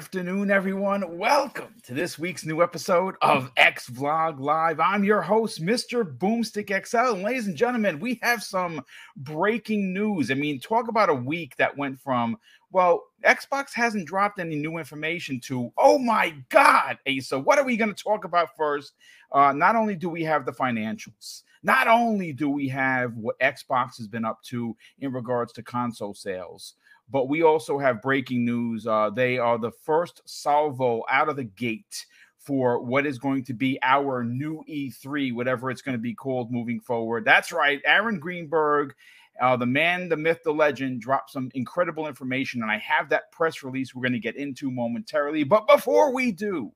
Afternoon, everyone. Welcome to this week's new episode of X Vlog Live. I'm your host, Mr. Boomstick XL. And ladies and gentlemen, we have some breaking news. I mean, talk about a week that went from, well, Xbox hasn't dropped any new information to, oh my God, Asa, what are we going to talk about first? Uh, not only do we have the financials, not only do we have what Xbox has been up to in regards to console sales, but we also have breaking news. Uh, they are the first salvo out of the gate for what is going to be our new E3, whatever it's going to be called moving forward. That's right. Aaron Greenberg, uh, the man, the myth, the legend, dropped some incredible information. And I have that press release we're going to get into momentarily. But before we do,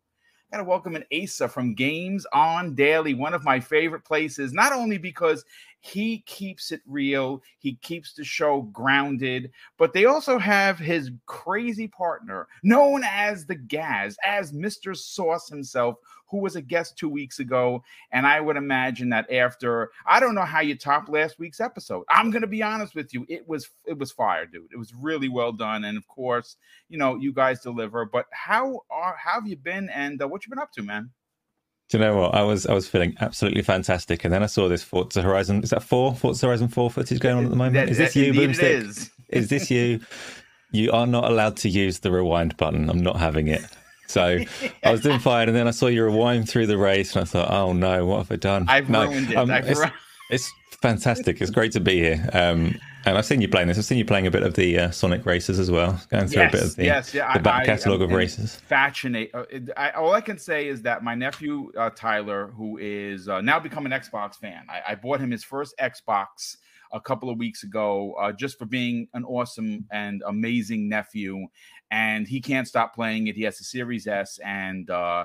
got to welcome an Asa from Games on Daily, one of my favorite places, not only because he keeps it real, he keeps the show grounded, but they also have his crazy partner, known as the Gaz, as Mr. Sauce himself, who was a guest two weeks ago. And I would imagine that after I don't know how you topped last week's episode. I'm gonna be honest with you, it was it was fire, dude. It was really well done, and of course, you know, you guys deliver. But how are how have you been, and uh, what you been up to, man? Do you know what? I was I was feeling absolutely fantastic, and then I saw this Forza Horizon. Is that four Forza Horizon four footage going on at the moment? That, is this you, Boomstick? Is. is this you? You are not allowed to use the rewind button. I'm not having it. So I was doing fine, and then I saw you rewind through the race, and I thought, "Oh no, what have I done?" I've no, ruined it. Um, I've it's, it's, fantastic. It's great to be here. Um, and I've seen you playing this. I've seen you playing a bit of the uh, Sonic races as well, going through yes, a bit of the, yes, yeah, the back catalogue of races. Fascinate. Uh, I, all I can say is that my nephew uh, Tyler, who is uh, now become an Xbox fan, I, I, bought him his first Xbox a couple of weeks ago, uh, just for being an awesome and amazing nephew. And he can't stop playing it. He has a Series S, and uh,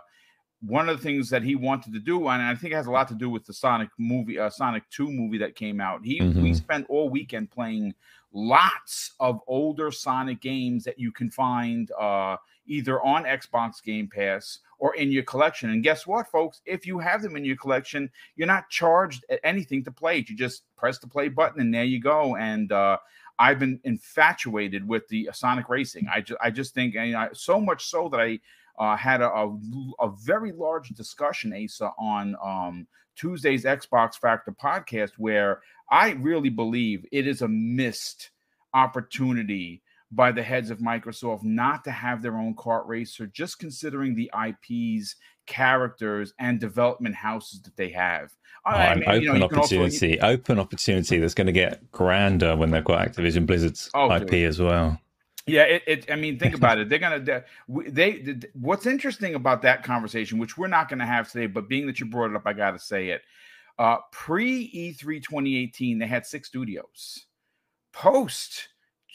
one of the things that he wanted to do, and I think it has a lot to do with the Sonic movie, uh, Sonic Two movie that came out. He mm-hmm. we spent all weekend playing lots of older Sonic games that you can find uh, either on Xbox Game Pass or in your collection. And guess what, folks? If you have them in your collection, you're not charged anything to play it. You just press the play button, and there you go. And uh, I've been infatuated with the Sonic Racing. I just, I just think, and I, so much so that I uh, had a, a, a, very large discussion, Asa, on um, Tuesday's Xbox Factor podcast, where I really believe it is a missed opportunity by the heads of Microsoft not to have their own kart racer, just considering the IPs, characters, and development houses that they have. Oh, I mean, open you know, opportunity, also... open opportunity that's going to get grander when they've got Activision Blizzard's oh, IP dude. as well. Yeah, it, it, I mean, think about it. They're gonna. They, they. What's interesting about that conversation, which we're not going to have today, but being that you brought it up, I got to say it. Uh, Pre E3 2018, they had six studios. Post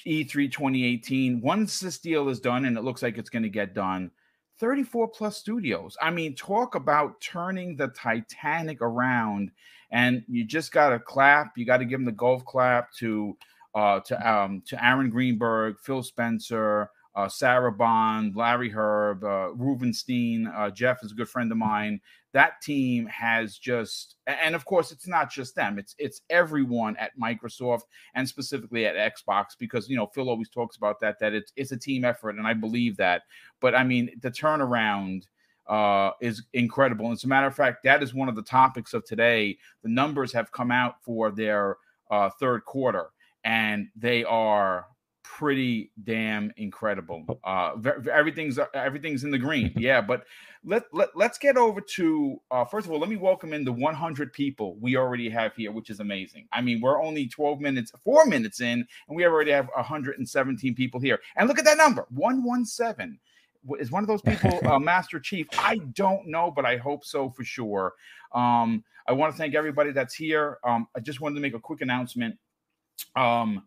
E3 2018, once this deal is done, and it looks like it's going to get done, 34 plus studios. I mean, talk about turning the Titanic around, and you just got to clap. You got to give them the golf clap to uh, to um, to Aaron Greenberg, Phil Spencer, uh, Sarah Bond, Larry Hryb, uh, Rubinstein. Uh, Jeff is a good friend of mine. That team has just, and of course, it's not just them. It's it's everyone at Microsoft and specifically at Xbox because you know Phil always talks about that that it's it's a team effort, and I believe that. But I mean, the turnaround uh, is incredible. And as a matter of fact, that is one of the topics of today. The numbers have come out for their uh, third quarter and they are pretty damn incredible. Oh. Uh, everything's everything's in the green, yeah. But let, let let's get over to uh, first of all. Let me welcome in the 100 people we already have here, which is amazing. I mean, we're only 12 minutes, four minutes in, and we already have 117 people here. And look at that number, 117. Is one of those people uh, Master Chief? I don't know, but I hope so for sure. Um, I want to thank everybody that's here. Um, I just wanted to make a quick announcement um,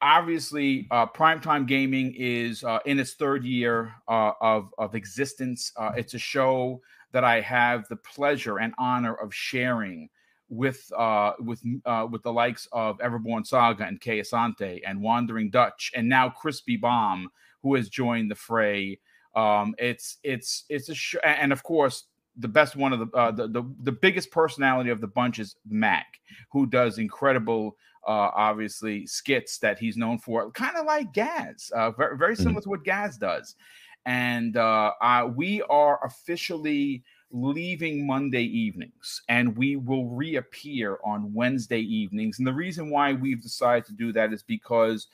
obviously, uh, primetime gaming is uh, in its third year uh, of of existence. Uh, it's a show that I have the pleasure and honor of sharing with uh, with uh, with the likes of Everborn Saga and Kay Asante and Wandering Dutch and now Crispy Bomb, who has joined the fray. Um, it's it's it's a show, and of course the best one of the, uh, the the the biggest personality of the bunch is Mac, who does incredible, uh, obviously skits that he's known for, kind of like Gaz, uh, very very similar mm-hmm. to what Gaz does, and uh, uh, we are officially leaving Monday evenings and we will reappear on Wednesday evenings. And the reason why we've decided to do that is because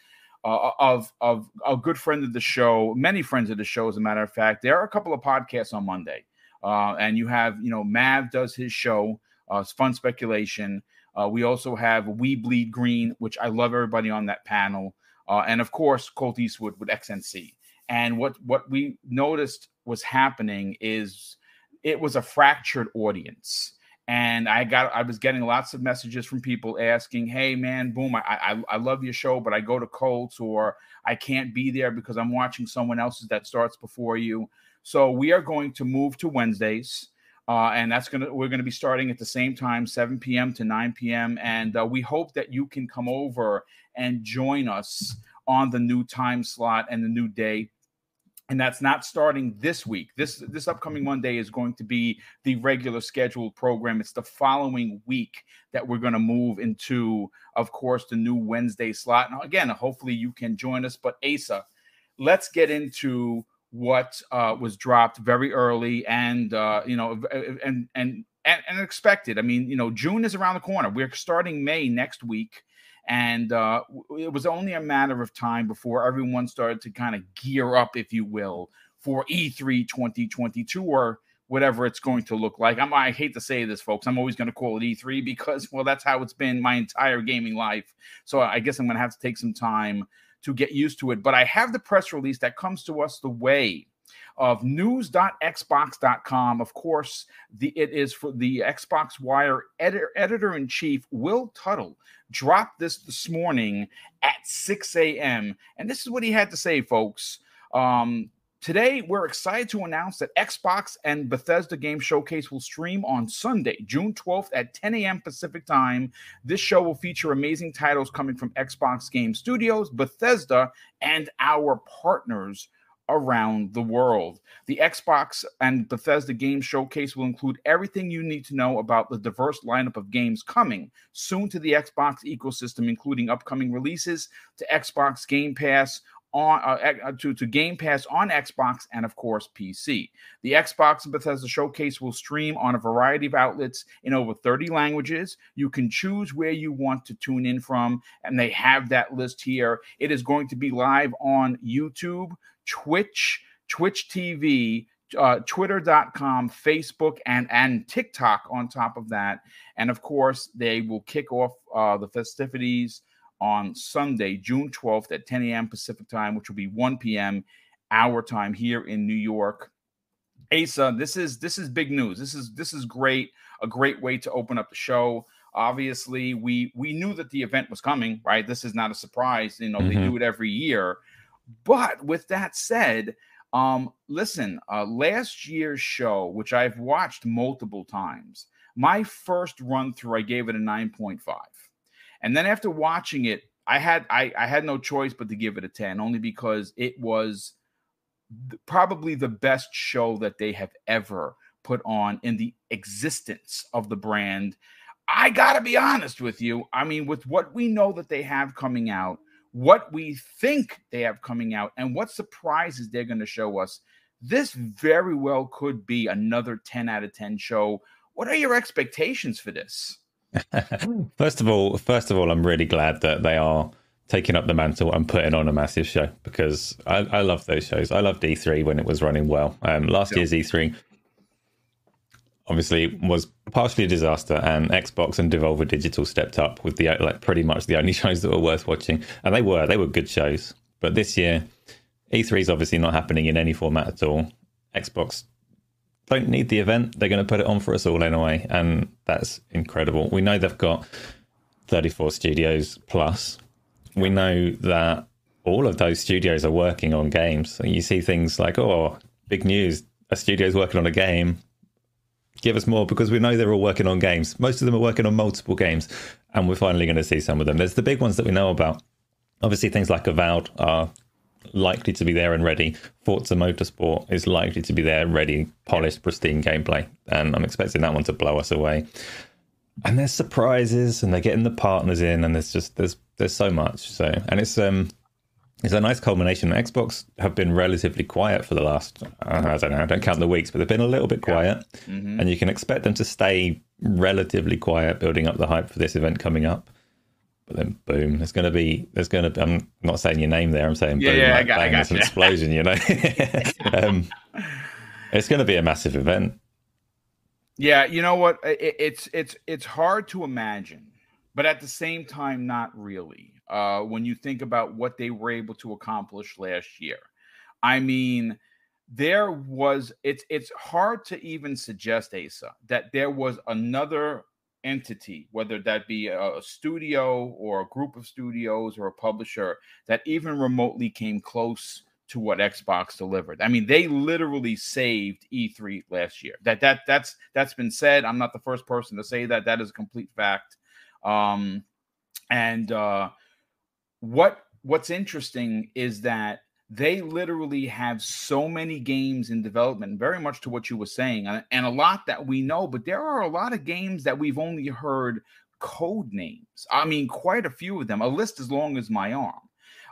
uh, of of a good friend of the show, many friends of the show, as a matter of fact. There are a couple of podcasts on Monday, uh, and you have you know Mav does his show, uh, Fun Speculation. Uh, we also have We Bleed Green, which I love everybody on that panel, uh, and of course Colt Eastwood with XNC. And what what we noticed was happening is it was a fractured audience and I got I was getting lots of messages from people asking, "Hey man, boom, I I, I love your show, but I go to Colts or I can't be there because I'm watching someone else's that starts before you." So we are going to move to Wednesdays. Uh, and that's gonna we're gonna be starting at the same time 7 p.m to 9 p.m and uh, we hope that you can come over and join us on the new time slot and the new day and that's not starting this week. This this upcoming Monday is going to be the regular scheduled program. It's the following week that we're going to move into, of course, the new Wednesday slot. Now, again, hopefully you can join us. But Asa, let's get into what uh, was dropped very early and uh, you know and and and expected. I mean, you know, June is around the corner. We're starting May next week. And uh, it was only a matter of time before everyone started to kind of gear up, if you will, for E3 2022 or whatever it's going to look like. I'm, I hate to say this, folks. I'm always going to call it E3 because, well, that's how it's been my entire gaming life. So I guess I'm going to have to take some time to get used to it. But I have the press release that comes to us the way of news.xbox.com. Of course, the it is for the Xbox Wire editor, editor in chief, Will Tuttle, dropped this this morning at 6 a.m. And this is what he had to say, folks. Um, Today, we're excited to announce that Xbox and Bethesda Game Showcase will stream on Sunday, June 12th at 10 a.m. Pacific Time. This show will feature amazing titles coming from Xbox Game Studios, Bethesda, and our partners around the world. The Xbox and Bethesda Game Showcase will include everything you need to know about the diverse lineup of games coming soon to the Xbox ecosystem, including upcoming releases to Xbox Game Pass. On, uh, uh to, to Game Pass on Xbox and, of course, PC. The Xbox and Bethesda Showcase will stream on a variety of outlets in over 30 languages. You can choose where you want to tune in from, and they have that list here. It is going to be live on YouTube, Twitch, Twitch TV, uh, twitter.com, Facebook, and, and TikTok on top of that. And of course, they will kick off uh, the festivities on Sunday, June 12th at 10 a.m. Pacific time, which will be 1 p.m. our time here in New York. Asa, this is this is big news. This is this is great. A great way to open up the show. Obviously, we we knew that the event was coming, right? This is not a surprise. You know, mm-hmm. they do it every year. But with that said, um, listen, uh, last year's show, which I've watched multiple times, my first run through, I gave it a 9.5. And then after watching it, I had I, I had no choice but to give it a 10, only because it was th- probably the best show that they have ever put on in the existence of the brand. I gotta be honest with you. I mean, with what we know that they have coming out, what we think they have coming out and what surprises they're going to show us. This very well could be another 10 out of 10 show. What are your expectations for this? first of all, first of all, I'm really glad that they are taking up the mantle and putting on a massive show because I, I love those shows. I loved E3 when it was running well. Um, last year's E3 obviously was partially a disaster and xbox and devolver digital stepped up with the like pretty much the only shows that were worth watching and they were they were good shows but this year e3 is obviously not happening in any format at all xbox don't need the event they're going to put it on for us all anyway and that's incredible we know they've got 34 studios plus we know that all of those studios are working on games you see things like oh big news a studio's working on a game give us more because we know they're all working on games. Most of them are working on multiple games, and we're finally going to see some of them. There's the big ones that we know about. Obviously, things like Avowed are likely to be there and ready. Forza Motorsport is likely to be there, ready, polished, pristine gameplay, and I'm expecting that one to blow us away. And there's surprises, and they're getting the partners in, and there's just there's there's so much. So, and it's um it's a nice culmination. Xbox have been relatively quiet for the last, I don't know, I don't count the weeks, but they've been a little bit quiet. Mm-hmm. And you can expect them to stay relatively quiet, building up the hype for this event coming up. But then, boom, there's going to be, there's going to, be, I'm not saying your name there, I'm saying, yeah, boom, yeah, like, got, bang, got an explosion, you know? um, it's going to be a massive event. Yeah, you know what? It, it's, it's, it's hard to imagine, but at the same time, not really uh, when you think about what they were able to accomplish last year. I mean, there was it's it's hard to even suggest Asa that there was another entity, whether that be a, studio or a group of studios or a publisher, that even remotely came close to what Xbox delivered. I mean, they literally saved E3 last year. That that that's that's been said. I'm not the first person to say that. That is a complete fact. Um, and uh, what what's interesting is that they literally have so many games in development, very much to what you were saying, and a lot that we know, but there are a lot of games that we've only heard code names. I mean, quite a few of them, a list as long as my arm.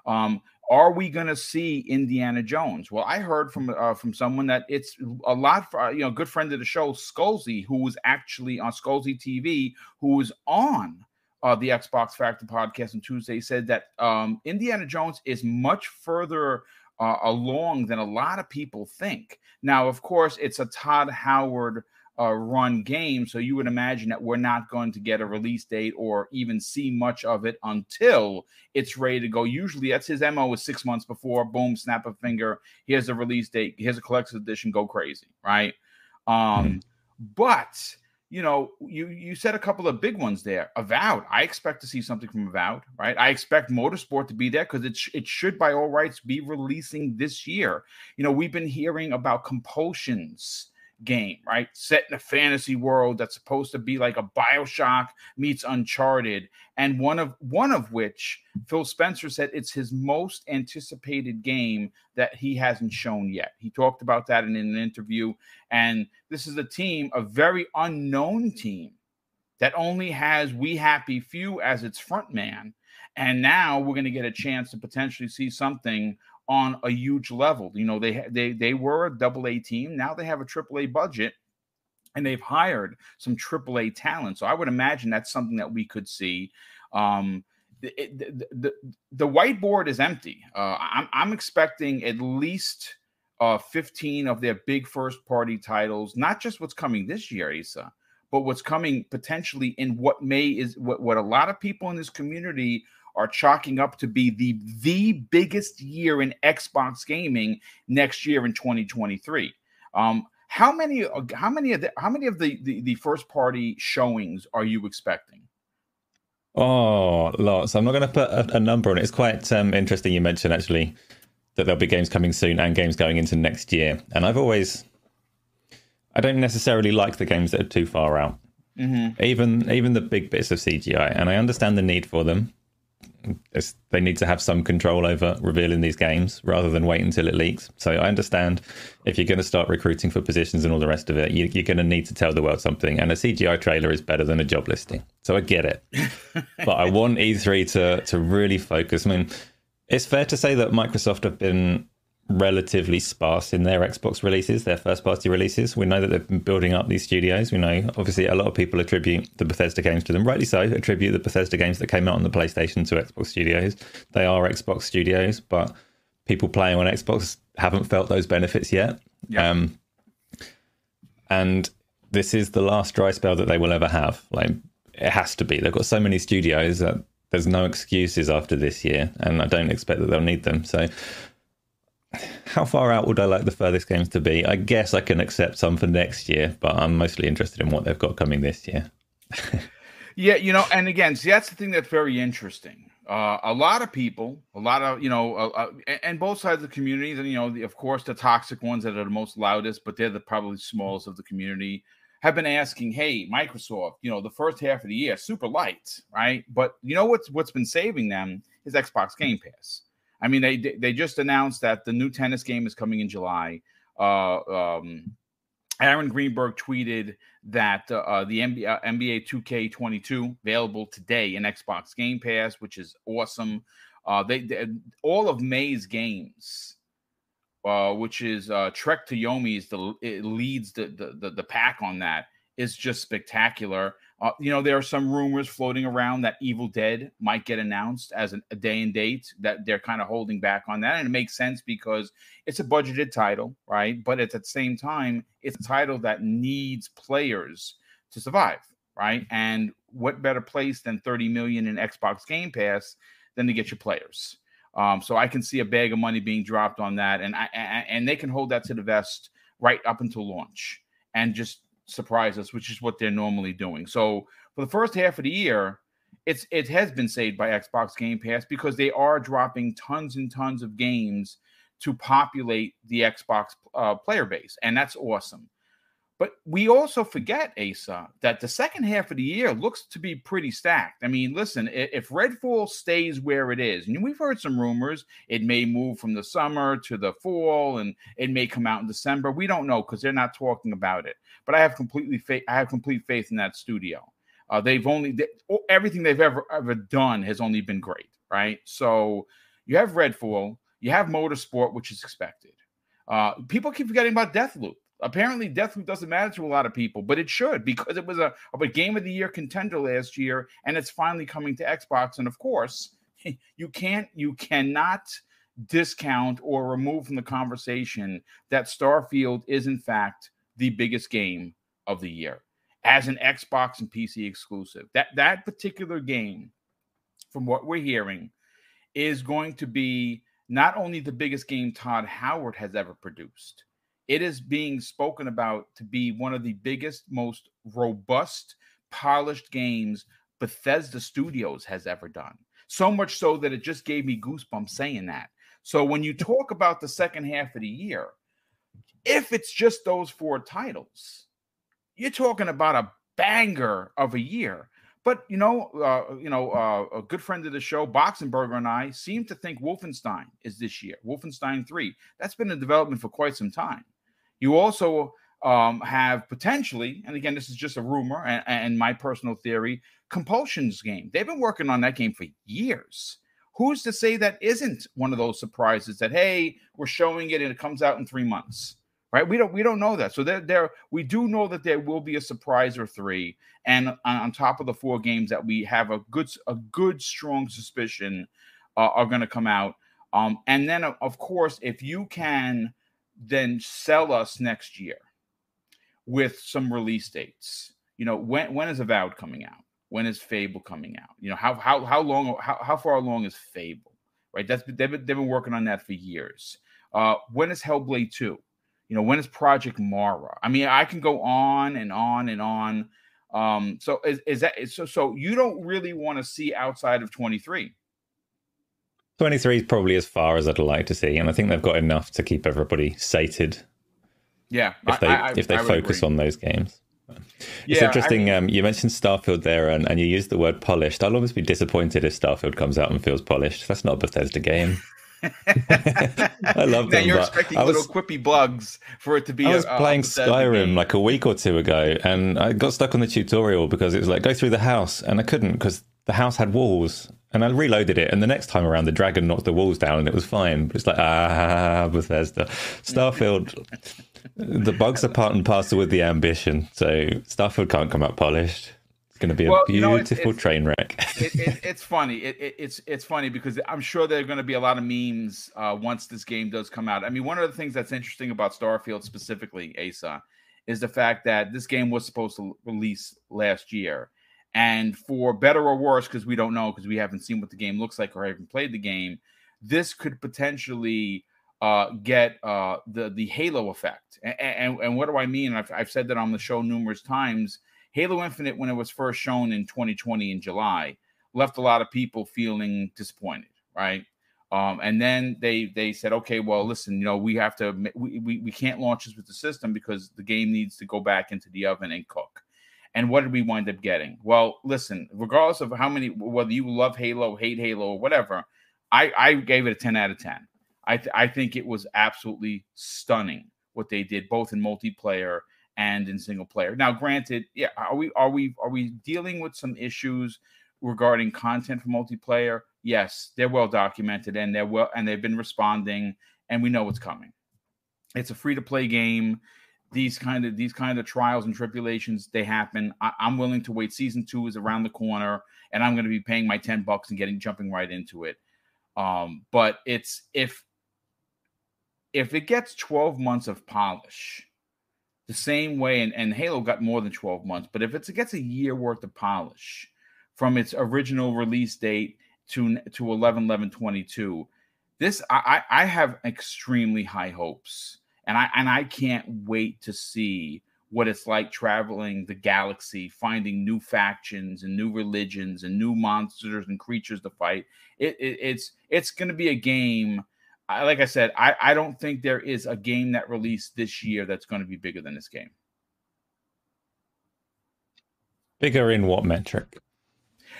Um, are we going to see Indiana Jones? Well, I heard from uh, from someone that it's a lot for you know, good friend of the show, Scalzi, who was actually on Scalzi TV, who was on uh, the Xbox Factor podcast on Tuesday said that um, Indiana Jones is much further uh, along than a lot of people think. Now, of course, it's a Todd Howard uh, run game, so you would imagine that we're not going to get a release date or even see much of it until it's ready to go. Usually, that's his mo is six months before. Boom, snap a finger. Here's a release date. Here's a collector's edition. Go crazy, right? Um, mm-hmm. But you know, you you said a couple of big ones there. Avowed, I expect to see something from Avowed, right? I expect Motorsport to be there because it sh- it should by all rights be releasing this year. You know, we've been hearing about Compulsion's game, right? Set in a fantasy world that's supposed to be like a BioShock meets Uncharted, and one of one of which Phil Spencer said it's his most anticipated game that he hasn't shown yet. He talked about that in an interview, and this is a team, a very unknown team that only has We Happy Few as its front man. And now we're going to get a chance to potentially see something on a huge level. You know, they they they were a double A team. Now they have a triple A budget and they've hired some triple A talent. So I would imagine that's something that we could see. Um, the, the, the, whiteboard is empty. Uh, I'm, I'm expecting at least uh, 15 of their big first party titles, not just what's coming this year, Asa, but what's coming potentially in what may is what, what a lot of people in this community are chalking up to be the the biggest year in Xbox gaming next year in 2023. Um, how many how many of the how many of the, the, the first party showings are you expecting? Oh, lots. I'm not going to put a, a, number on it. It's quite um, interesting. You mentioned actually that there'll be games coming soon and games going into next year. And I've always, I don't necessarily like the games that are too far out. Mm-hmm. Even even the big bits of CGI, and I understand the need for them they need to have some control over revealing these games rather than wait until it leaks. So I understand if you're going to start recruiting for positions and all the rest of it, you, are going to need to tell the world something. And a CGI trailer is better than a job listing. So I get it, but I want E3 to to really focus. I mean, it's fair to say that Microsoft have been relatively sparse in their Xbox releases, their first party releases. We know that they've been building up these studios. We know, obviously, a lot of people attribute the Bethesda games to them, rightly so, attribute the Bethesda games that came out on the PlayStation to Xbox studios. They are Xbox studios, but people playing on Xbox haven't felt those benefits yet. Yeah. Um, and this is the last dry spell that they will ever have. Like, it has to be. They've got so many studios that there's no excuses after this year, and I don't expect that they'll need them. So how far out would I like the furthest games to be? I guess I can accept some for next year, but I'm mostly interested in what they've got coming this year. yeah, you know, and again, see, that's the thing that's very interesting. Uh, a lot of people, a lot of you know, uh, uh, and both sides of the communities, and you know, the, of course, the toxic ones that are the most loudest, but they're the probably smallest of the community, have been asking, "Hey, Microsoft, you know, the first half of the year, super light, right? But you know what's what's been saving them is Xbox Game Pass." I mean, they they just announced that the new tennis game is coming in July. Uh, um, Aaron Greenberg tweeted that uh, uh the NBA, uh, NBA 2K22 available today in Xbox Game Pass, which is awesome. Uh, they, they all of May's games, uh, which is uh, Trek to Yomi, is the it leads the the the pack on that is just spectacular. Uh, you know, there are some rumors floating around that Evil Dead might get announced as an, a day and date that they're kind of holding back on that. And it makes sense because it's a budgeted title, right? But at the same time, it's a title that needs players to survive, right? And what better place than 30 million in Xbox Game Pass than to get your players? Um, so I can see a bag of money being dropped on that, and I, and they can hold that to the vest right up until launch, and just surprise us, which is what they're normally doing. So for the first half of the year, it's it has been saved by Xbox Game Pass because they are dropping tons and tons of games to populate the Xbox uh, player base, and that's awesome. But we also forget, Asa, that the second half of the year looks to be pretty stacked. I mean, listen, if Redfall stays where it is, and we've heard some rumors, it may move from the summer to the fall, and it may come out in December. We don't know because they're not talking about it. But I have completely faith. I have complete faith in that studio. Uh, they've only they, everything they've ever ever done has only been great, right? So you have Redfall, you have Motorsport, which is expected. Uh, people keep forgetting about Deathloop. Apparently, Deathloop doesn't matter to a lot of people, but it should because it was a, a game of the year contender last year, and it's finally coming to Xbox. And of course, you can't, you cannot discount or remove from the conversation that Starfield is in fact the biggest game of the year as an Xbox and PC exclusive. That that particular game, from what we're hearing, is going to be not only the biggest game Todd Howard has ever produced it is being spoken about to be one of the biggest, most robust, polished games Bethesda Studios has ever done. So much so that it just gave me goosebumps saying that. So when you talk about the second half of the year, if it's just those four titles, you're talking about a banger of a year. But you know, uh, you know, uh, a good friend of the show, Boxenberger, and I seem to think Wolfenstein is this year. Wolfenstein Three. That's been in development for quite some time. You also um, have potentially, and again, this is just a rumor and, and, my personal theory, Compulsion's game. They've been working on that game for years. Who's to say that isn't one of those surprises that hey, we're showing it and it comes out in three months, right? We don't we don't know that. So there, there we do know that there will be a surprise or three, and on, on top of the four games that we have a good a good strong suspicion uh, are going to come out. Um, and then of course, if you can then sell us next year with some release dates. You know, when when is Avowed coming out? When is Fable coming out? You know, how how how long how, how far along is Fable? Right? That's they've been, they've been working on that for years. Uh, when is Hellblade 2? You know, when is Project Mara? I mean, I can go on and on and on. Um, so is, is that so so you don't really want to see outside of 23? 23 is probably as far as I'd like to see, and I think they've got enough to keep everybody sated. Yeah, if they I, I, if they focus on those games. It's yeah, interesting. I mean, um, you mentioned Starfield there, and, and you used the word polished. I'll almost be disappointed if Starfield comes out and feels polished. That's not a Bethesda game. I love that. You're expecting was, little quippy bugs for it to be. I was a, playing Skyrim like a week or two ago, and I got stuck on the tutorial because it was like go through the house, and I couldn't because the house had walls, and I reloaded it, and the next time around, the dragon knocked the walls down, and it was fine. But it's like ah, Bethesda, Starfield. the bugs are part and parcel with the ambition, so Starfield can't come out polished. Going to be well, a beautiful you know, it's, it's, train wreck. it, it, it's funny. it's it's funny because I'm sure there are going to be a lot of memes uh, once this game does come out. I mean, one of the things that's interesting about Starfield specifically, Asa, is the fact that this game was supposed to release last year and for better or worse, because we don't know, because we haven't seen what the game looks like or haven't played the game, this could potentially uh, get uh, the the Halo effect. And, and, and what do I mean? I've, I've said that on the show numerous times. Halo Infinite, when it was first shown in 2020 in July, left a lot of people feeling disappointed, right? Um, and then they they said, okay, well, listen, you know, we have to we, we, we can't launch this with the system because the game needs to go back into the oven and cook. And what did we wind up getting? Well, listen, regardless of how many, whether you love Halo, hate Halo, or whatever, I, I gave it a 10 out of 10. I, th- I think it was absolutely stunning what they did both in multiplayer and in single player. Now, granted, yeah, are we are we are we dealing with some issues regarding content for multiplayer? Yes, they're well documented and they're well and they've been responding, and we know what's coming. It's a free to play game. These kind of these kind of trials and tribulations they happen. I, I'm willing to wait. Season two is around the corner, and I'm going to be paying my ten bucks and getting jumping right into it. Um, but it's if if it gets 12 months of polish the same way and, and halo got more than 12 months but if it gets a year worth of polish from its original release date to to 11 11 22 this i i have extremely high hopes and i and i can't wait to see what it's like traveling the galaxy finding new factions and new religions and new monsters and creatures to fight. It, it it's it's going to be a game I, like I said, I, I don't think there is a game that released this year that's going to be bigger than this game. Bigger in what metric?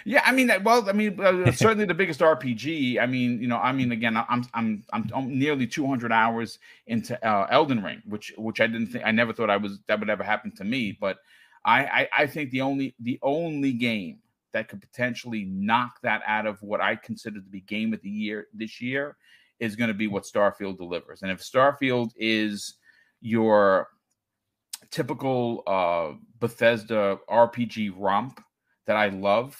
Yeah, I mean, well, I mean, certainly the biggest RPG. I mean, you know, I mean, again, I'm I'm I'm, I'm nearly 200 hours into uh, Elden Ring, which which I didn't think I never thought I was that would ever happen to me, but I, I I think the only the only game that could potentially knock that out of what I consider to be game of the year this year is going to be what Starfield delivers. And if Starfield is your typical uh, Bethesda RPG romp that I love,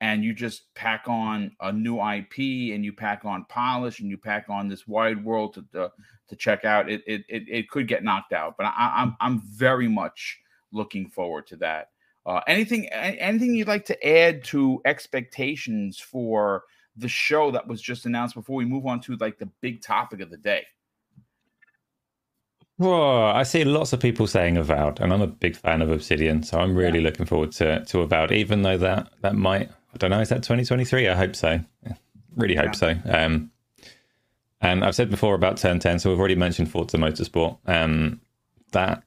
and you just pack on a new IP and you pack on polish and you pack on this wide world to to, to check out, it, it it it could get knocked out. But I, I'm I'm very much looking forward to that. Uh, anything anything you'd like to add to expectations for the show that was just announced before we move on to like the big topic of the day? Well, I see lots of people saying Avowed, and I'm a big fan of Obsidian, so I'm really yeah. looking forward to to Avowed. Even though that that might, I don't know, is that 2023? I hope so. Really hope yeah. so. Um, and I've said before about Turn 10, so we've already mentioned Forza Motorsport. Um, that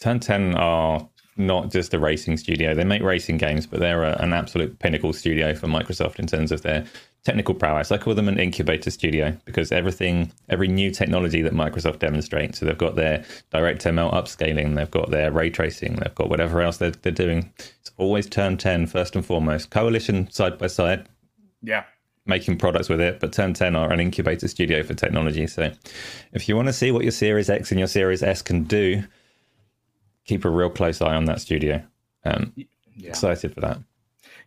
Turn 10 are not just a racing studio. They make racing games, but they're a, an absolute pinnacle studio for Microsoft in terms of their technical prowess. I call them an incubator studio because everything, every new technology that Microsoft demonstrates, so they've got their DirectML upscaling, they've got their ray tracing, they've got whatever else they're, they're doing. It's always turn 10 first and foremost. Coalition side by side. Yeah. Making products with it, but Turn 10 are an incubator studio for technology. So if you want to see what your Series X and your Series S can do, keep a real close eye on that studio. Um, yeah. Excited for that.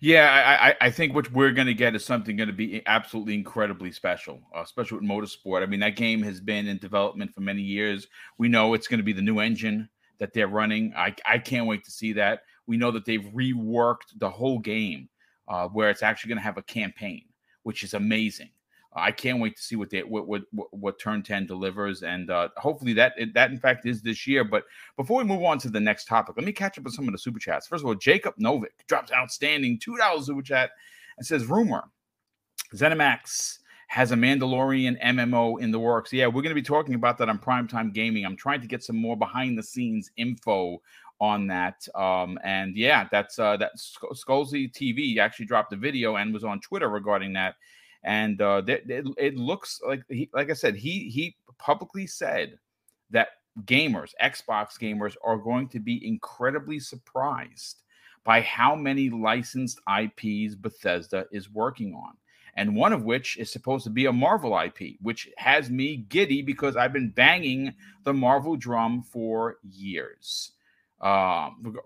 Yeah, I, I think what we're going to get is something going to be absolutely incredibly special, uh, especially with motorsport. I mean, that game has been in development for many years. We know it's going to be the new engine that they're running. I, I can't wait to see that. We know that they've reworked the whole game uh, where it's actually going to have a campaign, which is amazing. I can't wait to see what they what what what, Turn Ten delivers, and uh, hopefully that that in fact is this year. But before we move on to the next topic, let me catch up with some of the super chats. First of all, Jacob Novik drops outstanding two dollars super chat and says, "Rumor, ZeniMax has a Mandalorian MMO in the works. Yeah, we're going to be talking about that on Primetime Gaming. I'm trying to get some more behind the scenes info on that. Um, and yeah, that's uh, that Scalzi TV actually dropped a video and was on Twitter regarding that and uh, it looks like he, like I said, he he publicly said that gamers, Xbox gamers, are going to be incredibly surprised by how many licensed IPs Bethesda is working on. And one of which is supposed to be a Marvel IP, which has me giddy because I've been banging the Marvel drum for years. Um,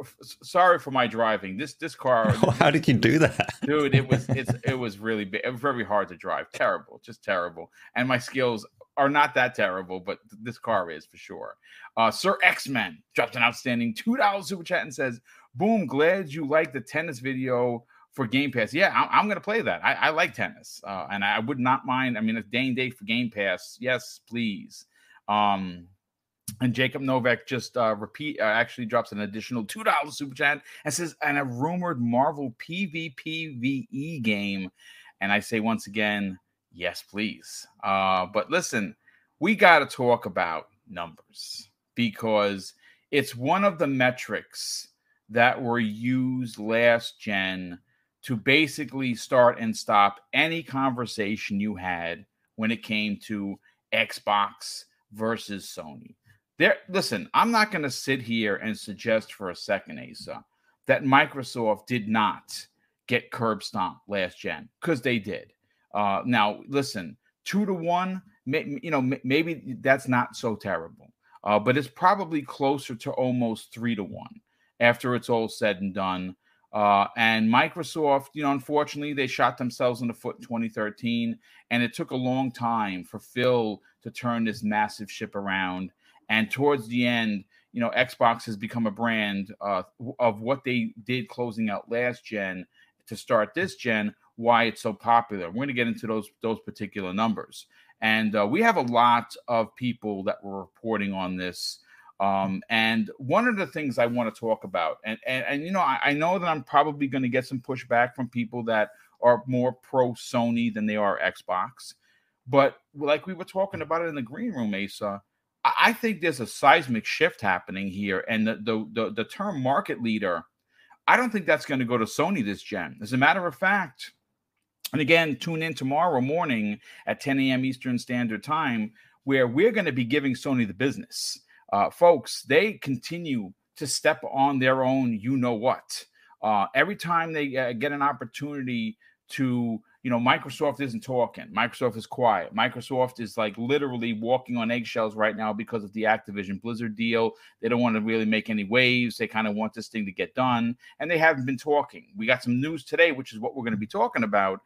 sorry for my driving. This this car. How did you do that, dude? It was it's it was really it was very hard to drive. Terrible, just terrible. And my skills are not that terrible, but this car is for sure. Uh, Sir X Men dropped an outstanding two dollars super chat and says, "Boom, glad you like the tennis video." For Game Pass, yeah, I'm, I'm going to play that. I, I like tennis, uh, and I would not mind. I mean, a day and day for Game Pass, yes, please. Um, and Jacob Novak just uh, repeat uh, actually drops an additional two dollars super chat and says, "And a rumored Marvel PvPvE game." And I say once again, yes, please. Uh, but listen, we got to talk about numbers because it's one of the metrics that were used last gen to basically start and stop any conversation you had when it came to Xbox versus Sony. There, listen, I'm not going to sit here and suggest for a second, Asa, that Microsoft did not get curb stomp last gen because they did. Uh, now, listen, two to one, may, you know, maybe that's not so terrible, uh, but it's probably closer to almost three to one after it's all said and done. Uh, and Microsoft, you know, unfortunately, they shot themselves in the foot in 2013, and it took a long time for Phil to turn this massive ship around. And towards the end, you know, Xbox has become a brand uh, of what they did closing out last gen to start this gen. Why it's so popular. We're going to get into those those particular numbers, and uh, we have a lot of people that were reporting on this um, and one of the things I want to talk about, and and, and you know, I, I know that I'm probably going to get some pushback from people that are more pro Sony than they are Xbox. But like we were talking about it in the green room, Asa, I think there's a seismic shift happening here, and the the the, the term market leader, I don't think that's going to go to Sony this gen. As a matter of fact, and again, tune in tomorrow morning at 10 a.m. Eastern Standard Time, where we're going to be giving Sony the business uh, folks, they continue to step on their own, you know what. Uh, every time they uh, get an opportunity to, you know, Microsoft isn't talking. Microsoft is quiet. Microsoft is like literally walking on eggshells right now because of the Activision Blizzard deal. They don't want to really make any waves. They kind of want this thing to get done, and they haven't been talking. We got some news today, which is what we're going to be talking about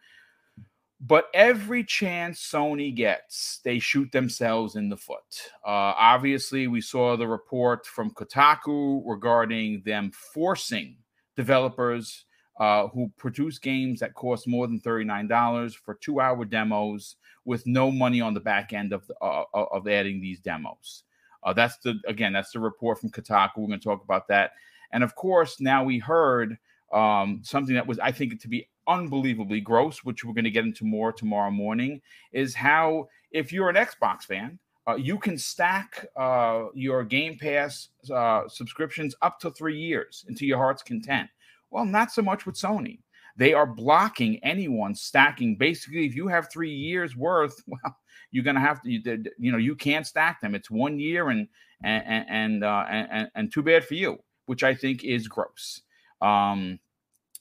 but every chance Sony gets, they shoot themselves in the foot. Uh, obviously, we saw the report from Kotaku regarding them forcing developers uh, who produce games that cost more than $39 for two hour demos with no money on the back end of, the, uh, uh, of adding these demos. Uh, that's the, again, that's the report from Kotaku. We're going to talk about that. And of course, now we heard um, something that was, I think, to be unbelievably gross, which we're going to get into more tomorrow morning, is how if you're an Xbox fan, uh, you can stack uh, your Game Pass uh, subscriptions up to three years into your heart's content. Well, not so much with Sony. They are blocking anyone stacking. Basically, if you have three years worth, well, you're gonna have to. You know, you can't stack them. It's one year, and and and uh, and, and too bad for you, which I think is gross. Um,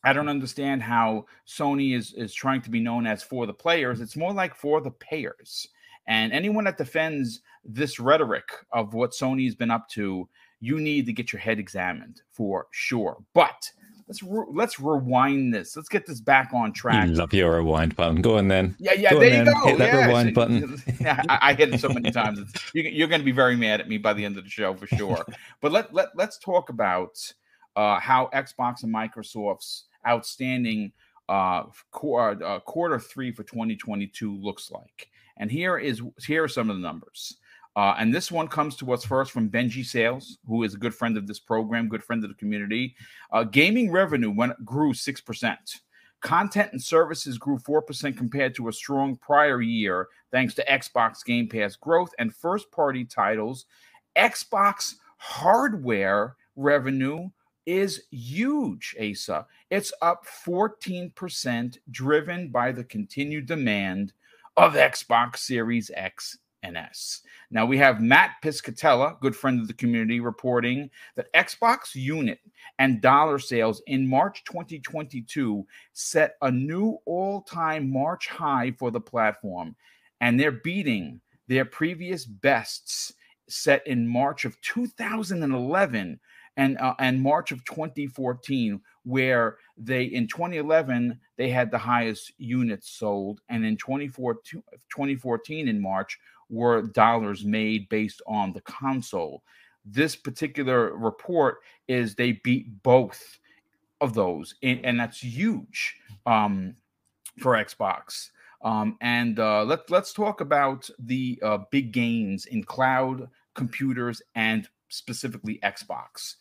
I don't understand how Sony is is trying to be known as for the players. It's more like for the payers. And anyone that defends this rhetoric of what Sony's been up to, you need to get your head examined for sure. But let's re- let's rewind this. Let's get this back on track. Love your rewind button. Go on then. Yeah, yeah. go there you then. go. Hit that yeah. rewind button. yeah, I, I, hit it so many times. you, are going to be very mad at me by the end of the show for sure. but let let let's talk about uh, how Xbox and Microsoft's outstanding uh, quarter, uh, quarter three for 2022 looks like. And here is here are some of the numbers. Uh, and this one comes to us first from Benji Sales, who is a good friend of this program, good friend of the community. Uh, gaming revenue went grew six percent. Content and services grew 4% compared to a strong prior year, thanks to Xbox Game Pass growth and first party titles. Xbox hardware revenue is huge, Asa. It's up 14%, driven by the continued demand of Xbox Series X and S. Now we have Matt Piscatella, good friend of the community, reporting that Xbox unit and dollar sales in March 2022 set a new all time March high for the platform, and they're beating their previous bests set in March of 2011 and uh, and March of 2014, where they in 2011 they had the highest units sold, and in 2014, 2014 in March were dollars made based on the console. This particular report is they beat both of those, and, and that's huge um, for Xbox. Um, and uh, let, let's talk about the uh, big gains in cloud computers and specifically Xbox.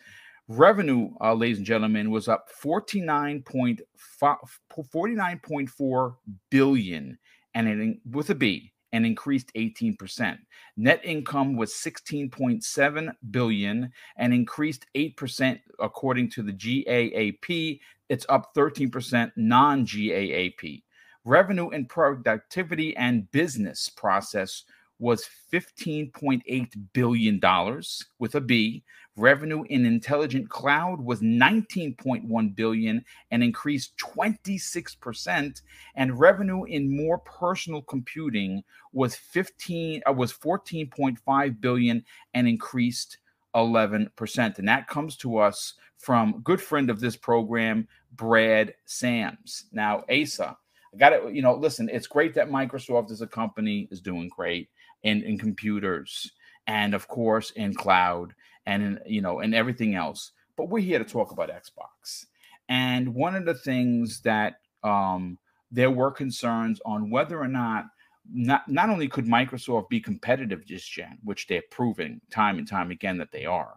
Revenue, uh, ladies and gentlemen, was up 49.4 billion and it, with a B, and increased 18%. Net income was 16.7 billion and increased 8% according to the GAAP. It's up 13% non-GAAP. Revenue and productivity and business process was $15.8 billion with a B. Revenue in intelligent cloud was 19.1 billion and increased 26%. And revenue in more personal computing was 15 uh, was 14.5 billion and increased 11%. And that comes to us from good friend of this program, Brad Sams. Now, Asa, I got it. You know, listen, it's great that Microsoft as a company is doing great in, in computers and of course in cloud and in you know and everything else but we're here to talk about xbox and one of the things that um, there were concerns on whether or not not not only could microsoft be competitive this gen which they're proving time and time again that they are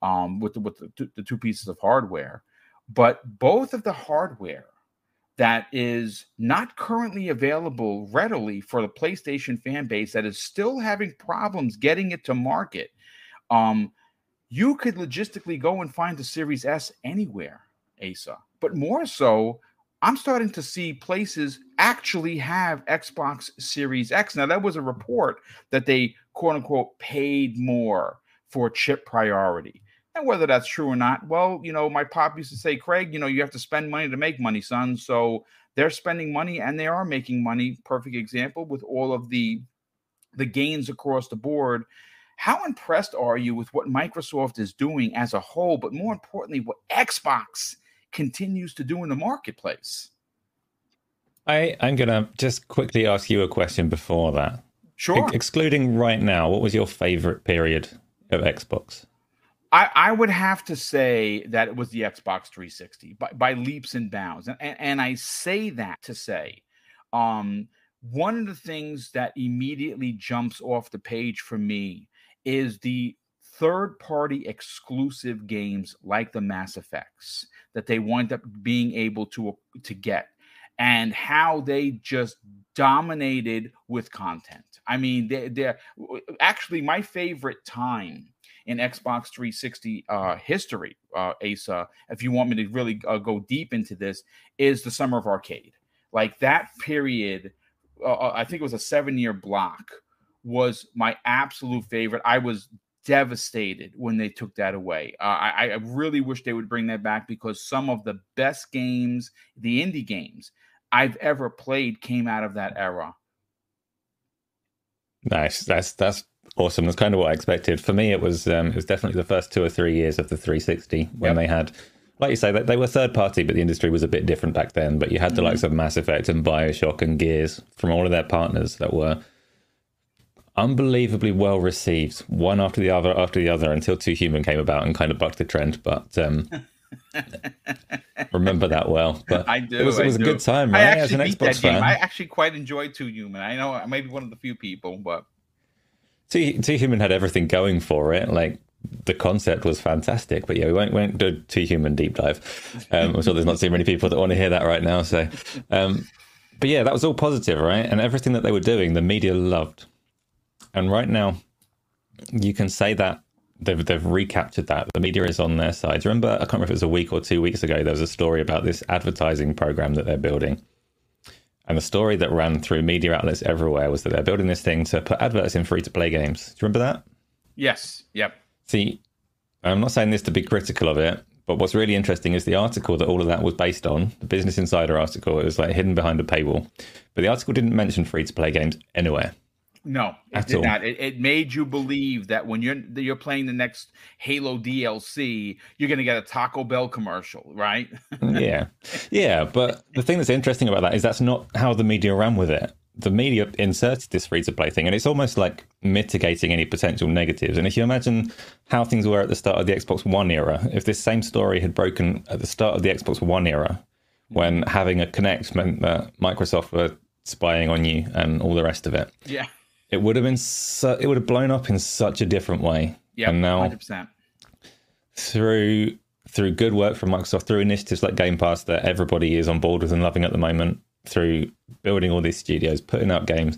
um, with the, with the, the two pieces of hardware but both of the hardware that is not currently available readily for the PlayStation fan base that is still having problems getting it to market. Um, you could logistically go and find the Series S anywhere, Asa. But more so, I'm starting to see places actually have Xbox Series X. Now, that was a report that they quote unquote paid more for chip priority. And whether that's true or not, well, you know, my pop used to say, Craig, you know, you have to spend money to make money, son. So they're spending money and they are making money. Perfect example with all of the the gains across the board. How impressed are you with what Microsoft is doing as a whole, but more importantly, what Xbox continues to do in the marketplace? I, I'm going to just quickly ask you a question before that. Sure. excluding right now, what was your favorite period of Xbox? I, I would have to say that it was the Xbox 360 by, by leaps and bounds. And, and, and I say that to say, um, one of the things that immediately jumps off the page for me is the third party exclusive games like the Mass Effects that they wind up being able to to get and how they just dominated with content. I mean, they, they're actually my favorite time in Xbox 360 uh, history, uh, Asa, if you want me to really uh, go deep into this, is the Summer of Arcade. Like that period, uh, uh, I think it was a seven year block, was my absolute favorite. I was devastated when they took that away. Uh, I, I really wish they would bring that back because some of the best games, the indie games I've ever played, came out of that era. Nice. That's that's awesome. That's kind of what I expected. For me, it was um, it was definitely the first two or three years of the 360 when yep. they had, like you say, they, they were third party, but the industry was a bit different back then. But you had the mm-hmm. likes of Mass Effect and Bioshock and Gears from all of their partners that were unbelievably well received, one after the other after the other, until Too Human came about and kind of bucked the trend. But um, remember that well. But I do. It was, it was a good time, right? I actually As an Xbox fan. I actually quite enjoyed Too Human. I know I may be one of the few people, but Too, Too Human had everything going for it. Like the concept was fantastic, but yeah, we won't, won't do Too Human deep dive. Um, I'm sure there's not too many people that want to hear that right now. So, um, but yeah, that was all positive, right? And everything that they were doing, the media loved. And right now, you can say that they've they've recaptured that. The media is on their side. Remember, I can't remember if it was a week or two weeks ago. There was a story about this advertising program that they're building, and the story that ran through media outlets everywhere was that they're building this thing to put adverts in free to play games. Do you remember that? Yes. Yep. See, I'm not saying this to be critical of it, but what's really interesting is the article that all of that was based on, the Business Insider article. It was like hidden behind a paywall, but the article didn't mention free to play games anywhere. No, it did all. not. It, it, made you believe that when you're you're playing the next Halo DLC, you're going to get a Taco Bell commercial, right? Mm, yeah, yeah. But the thing that's interesting about that is that's not how the media ran with it. The media inserted this free to play thing, and it's almost like mitigating any potential negatives. And if you imagine how things were at the start of the Xbox One era, if this same story had broken at the start of the Xbox One era, when having a Kinect meant that Microsoft were spying on you and all the rest of it. Yeah it would have been su- it would have blown up in such a different way. Yeah, and now 100%. through through good work from Microsoft, through initiatives like Game Pass that everybody is on board with and loving at the moment, through building all these studios, putting out games,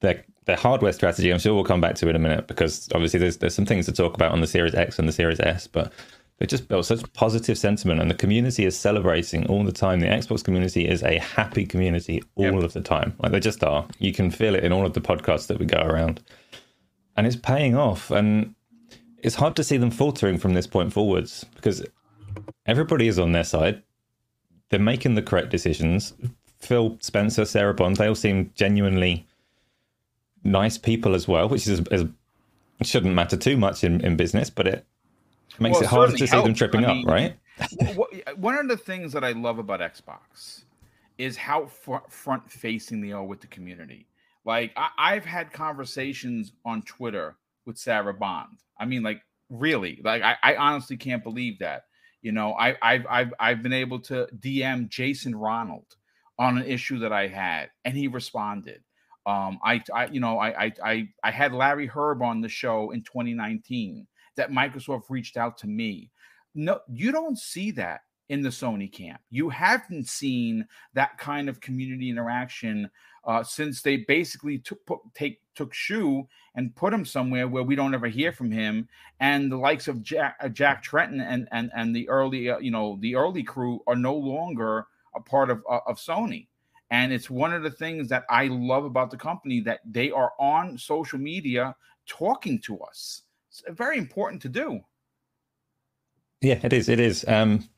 they're their hardware strategy, I'm sure we'll come back to in a minute because obviously there's there's some things to talk about on the Series X and the Series S, but they just built such positive sentiment and the community is celebrating all the time. The Xbox community is a happy community all yep. of the time. Like they just are. You can feel it in all of the podcasts that we go around. And it's paying off. And it's hard to see them faltering from this point forwards because everybody is on their side. They're making the correct decisions. Phil Spencer, Sarah Bond, they all seem genuinely nice people as well, which is, is shouldn't matter too much in, in business, but it makes well, it harder to see them tripping I mean, up, right? one of the things that I love about Xbox is how front facing they are with the community. Like I, have had conversations on Twitter with Sarah Bond. I mean, like really, like I, I honestly can't believe that. You know, I, I've I've I've been able to DM Jason Ronald on an issue that I had, and he responded. Um, I, I, you know, I, I, I, I had Larry Hryb on the show in 2019 that Microsoft reached out to me. No, you don't see that in the Sony camp. You haven't seen that kind of community interaction uh, since they basically took put, take took Shu and put him somewhere where we don't ever hear from him. And the likes of Jack, uh, Jack Tretton and and and the early uh, you know the early crew are no longer a part of uh, of Sony. And it's one of the things that I love about the company that they are on social media talking to us. It's very important to do. Yeah, it is. It is. Um,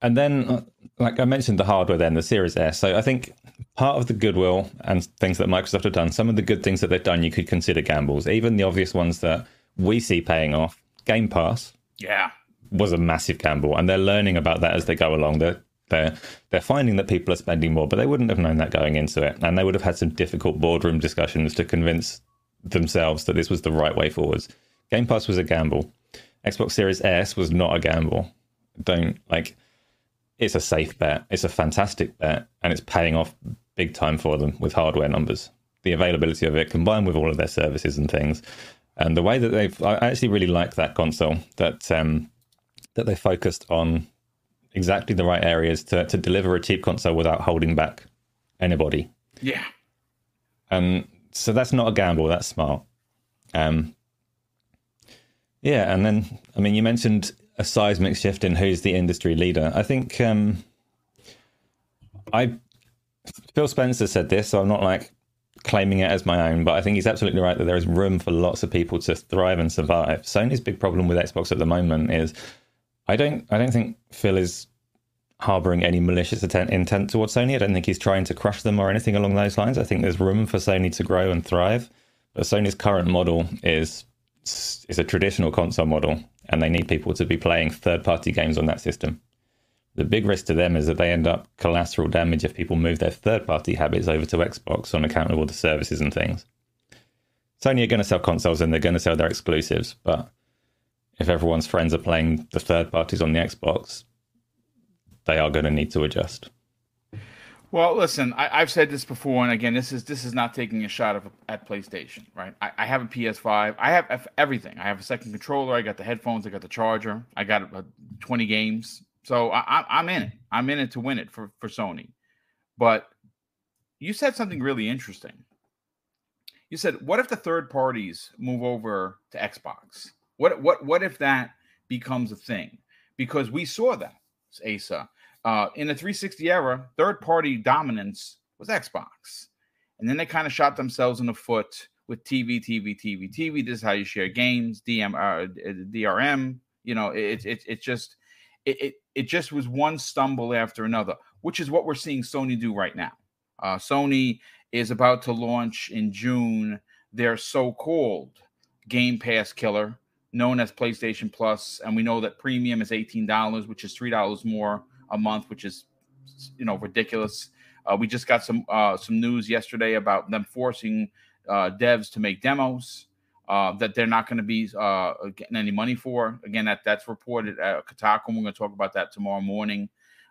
and then, uh, like I mentioned, the hardware, then the Series S. So I think part of the goodwill and things that Microsoft have done, some of the good things that they've done, you could consider gambles. Even the obvious ones that we see paying off. Game Pass. Yeah. Was a massive gamble, and they're learning about that as they go along. They're they're they're finding that people are spending more, but they wouldn't have known that going into it, and they would have had some difficult boardroom discussions to convince themselves that this was the right way forwards. Game Pass was a gamble. Xbox Series S was not a gamble. Don't like. It's a safe bet. It's a fantastic bet, and it's paying off big time for them with hardware numbers. The availability of it, combined with all of their services and things, and the way that they've, I actually really like that console that um, that they focused on exactly the right areas to, to deliver a cheap console without holding back anybody. Yeah. And so that's not a gamble, that's smart. Um, yeah, and then, I mean, you mentioned a seismic shift in who's the industry leader. I think um, I Phil Spencer said this, so I'm not like claiming it as my own, but I think he's absolutely right that there is room for lots of people to thrive and survive. Sony's big problem with Xbox at the moment is I don't I don't think Phil is harboring any malicious intent, intent towards Sony. I don't think he's trying to crush them or anything along those lines. I think there's room for Sony to grow and thrive. But Sony's current model is is a traditional console model, and they need people to be playing third party games on that system. The big risk to them is that they end up collateral damage if people move their third party habits over to Xbox on account of all the services and things. Sony are going to sell consoles and they're going to sell their exclusives, but if everyone's friends are playing the third parties on the Xbox, they are going to need to adjust. Well, listen, I, have said this before, and again, this is this is not taking a shot of, at PlayStation, right? I, I, have a PS5. I have everything. I have a second controller. I got the headphones. I got the charger. I got uh, 20 games. So I, I'm in it. I'm in it to win it for, for Sony. But you said something really interesting. You said, "What if the third parties move over to Xbox?" What what what if that becomes a thing? Because we saw that, Asa. Uh, in the 360 era, third party dominance was Xbox. And then they kind of shot themselves in the foot with TV, TV, TV, TV. This is how you share games, DM, uh, DRM. You know, it, it, it just it, it, it just was one stumble after another, which is what we're seeing Sony do right now. Uh, Sony is about to launch in June their so-called Game Pass killer, known as PlayStation Plus, and we know that premium is eighteen dollars, which is three dollars more a month, which is you know ridiculous. Uh, we just got some uh, some news yesterday about them forcing uh, devs to make demos uh, that they're not going to be uh, getting any money for. Again, that that's reported at Kotaku. We're going to talk about that tomorrow morning.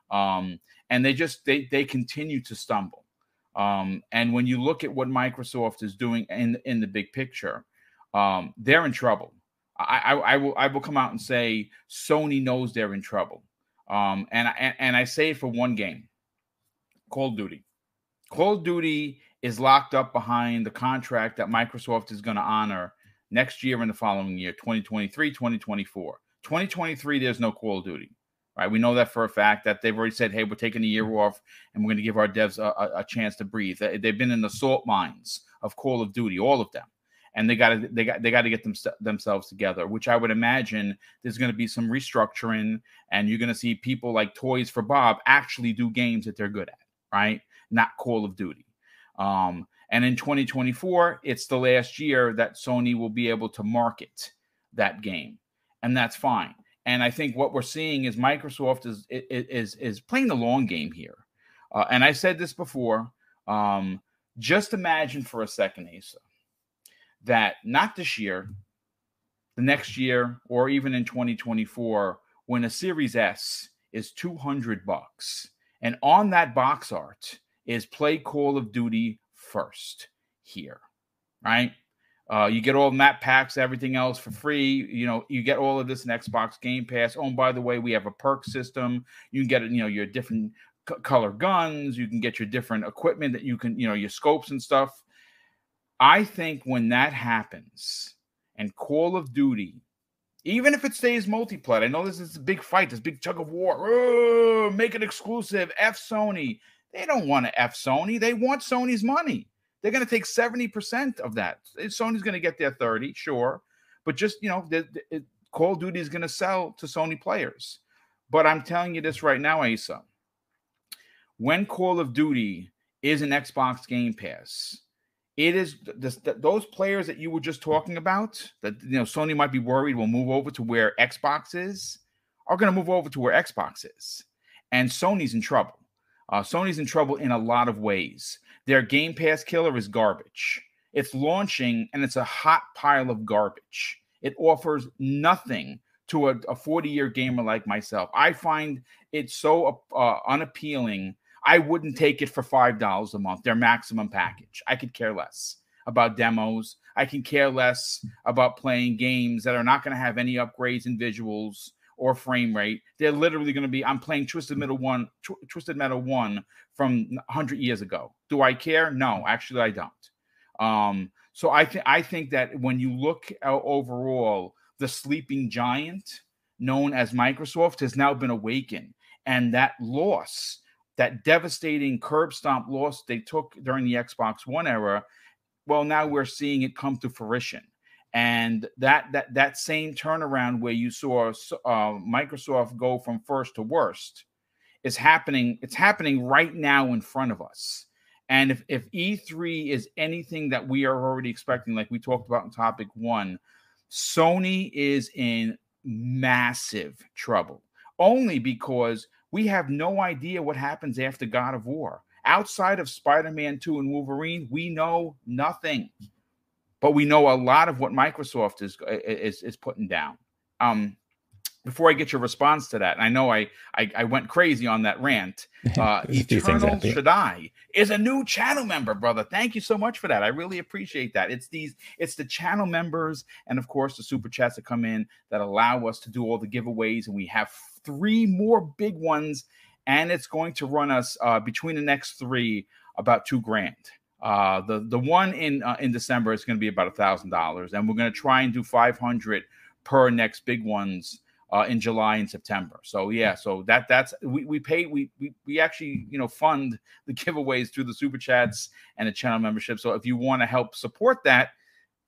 Um, and they just they they continue to stumble. Um, and when you look at what Microsoft is doing in in the big picture, um, they're in trouble. I, I, I, will I will come out and say Sony knows they're in trouble. Um, and, and and I say for one game, Call of Duty. Call of Duty is locked up behind the contract that Microsoft is going to honor next year and the following year 2023 2024 2023 there's no call of duty right? We know that for a fact that they've already said hey we're taking a year off and we're going to give our devs a, a, a chance to breathe. They've been in the salt mines of call of duty all of them and they got to they got they got to get them, themselves together which i would imagine there's going to be some restructuring and you're going to see people like toys for bob actually do games that they're good at right not call of duty um, and in 2024, it's the last year that Sony will be able to market that game, and that's fine. And I think what we're seeing is Microsoft is is is playing the long game here. Uh, and I said this before. Um, just imagine for a second, Asa, that not this year, the next year, or even in 2024, when a Series S is 200 bucks, and on that box art is play Call of Duty first here, right? Uh, you get all map packs, everything else for free. You know, you get all of this in Xbox Game Pass. Oh, and by the way, we have a perk system. You can get, you know, your different c- color guns. You can get your different equipment that you can, you know, your scopes and stuff. I think when that happens and Call of Duty, even if it stays multiplayer, I know this is a big fight, this big tug of war. Oh, make it exclusive. F Sony. They don't want to F Sony. They want Sony's money. They're going to take 70% of that. Sony's going to get their 30, sure. But just, you know, the, the, Call of Duty is going to sell to Sony players. But I'm telling you this right now, Asa. When Call of Duty is an Xbox Game Pass, it is the, those players that you were just talking about that you know Sony might be worried will move over to where Xbox is are going to move over to where Xbox is, and Sony's in trouble. Uh, Sony's in trouble in a lot of ways. Their Game Pass killer is garbage. It's launching and it's a hot pile of garbage. It offers nothing to a 40 year gamer like myself. I find it so uh, unappealing. I wouldn't take it for $5 a month, their maximum package. I could care less about demos. I can care less about playing games that are not going to have any upgrades in visuals or frame rate. They're literally going to be. I'm playing Twisted Metal one, Tw- Twisted Metal one from 100 years ago. Do I care? No, actually, I don't. Um, so I think I think that when you look overall, the sleeping giant known as Microsoft has now been awakened, and that loss, that devastating curb stomp loss they took during the Xbox One era, well, now we're seeing it come to fruition and that that that same turnaround where you saw uh, Microsoft go from first to worst is happening. It's happening right now in front of us. And if if E3 is anything that we are already expecting, like we talked about in topic one, Sony is in massive trouble. Only because we have no idea what happens after God of War. Outside of Spider-Man 2 and Wolverine, we know nothing but we know a lot of what Microsoft is is is putting down. Um, before I get your response to that, I know I, I, I went crazy on that rant. Uh, Eternal Shaddai is a new channel member, brother. Thank you so much for that. I really appreciate that. It's these, it's the channel members, and of course the super chats that come in that allow us to do all the giveaways, and we have three more big ones, and it's going to run us uh, between the next three about two grand. Uh, the the one in uh, in December is going to be about a thousand dollars, and we're going to try and do five hundred per next big ones uh, in July and September. So yeah, so that that's we we pay we we we actually you know fund the giveaways through the super chats and the channel membership. So if you want to help support that,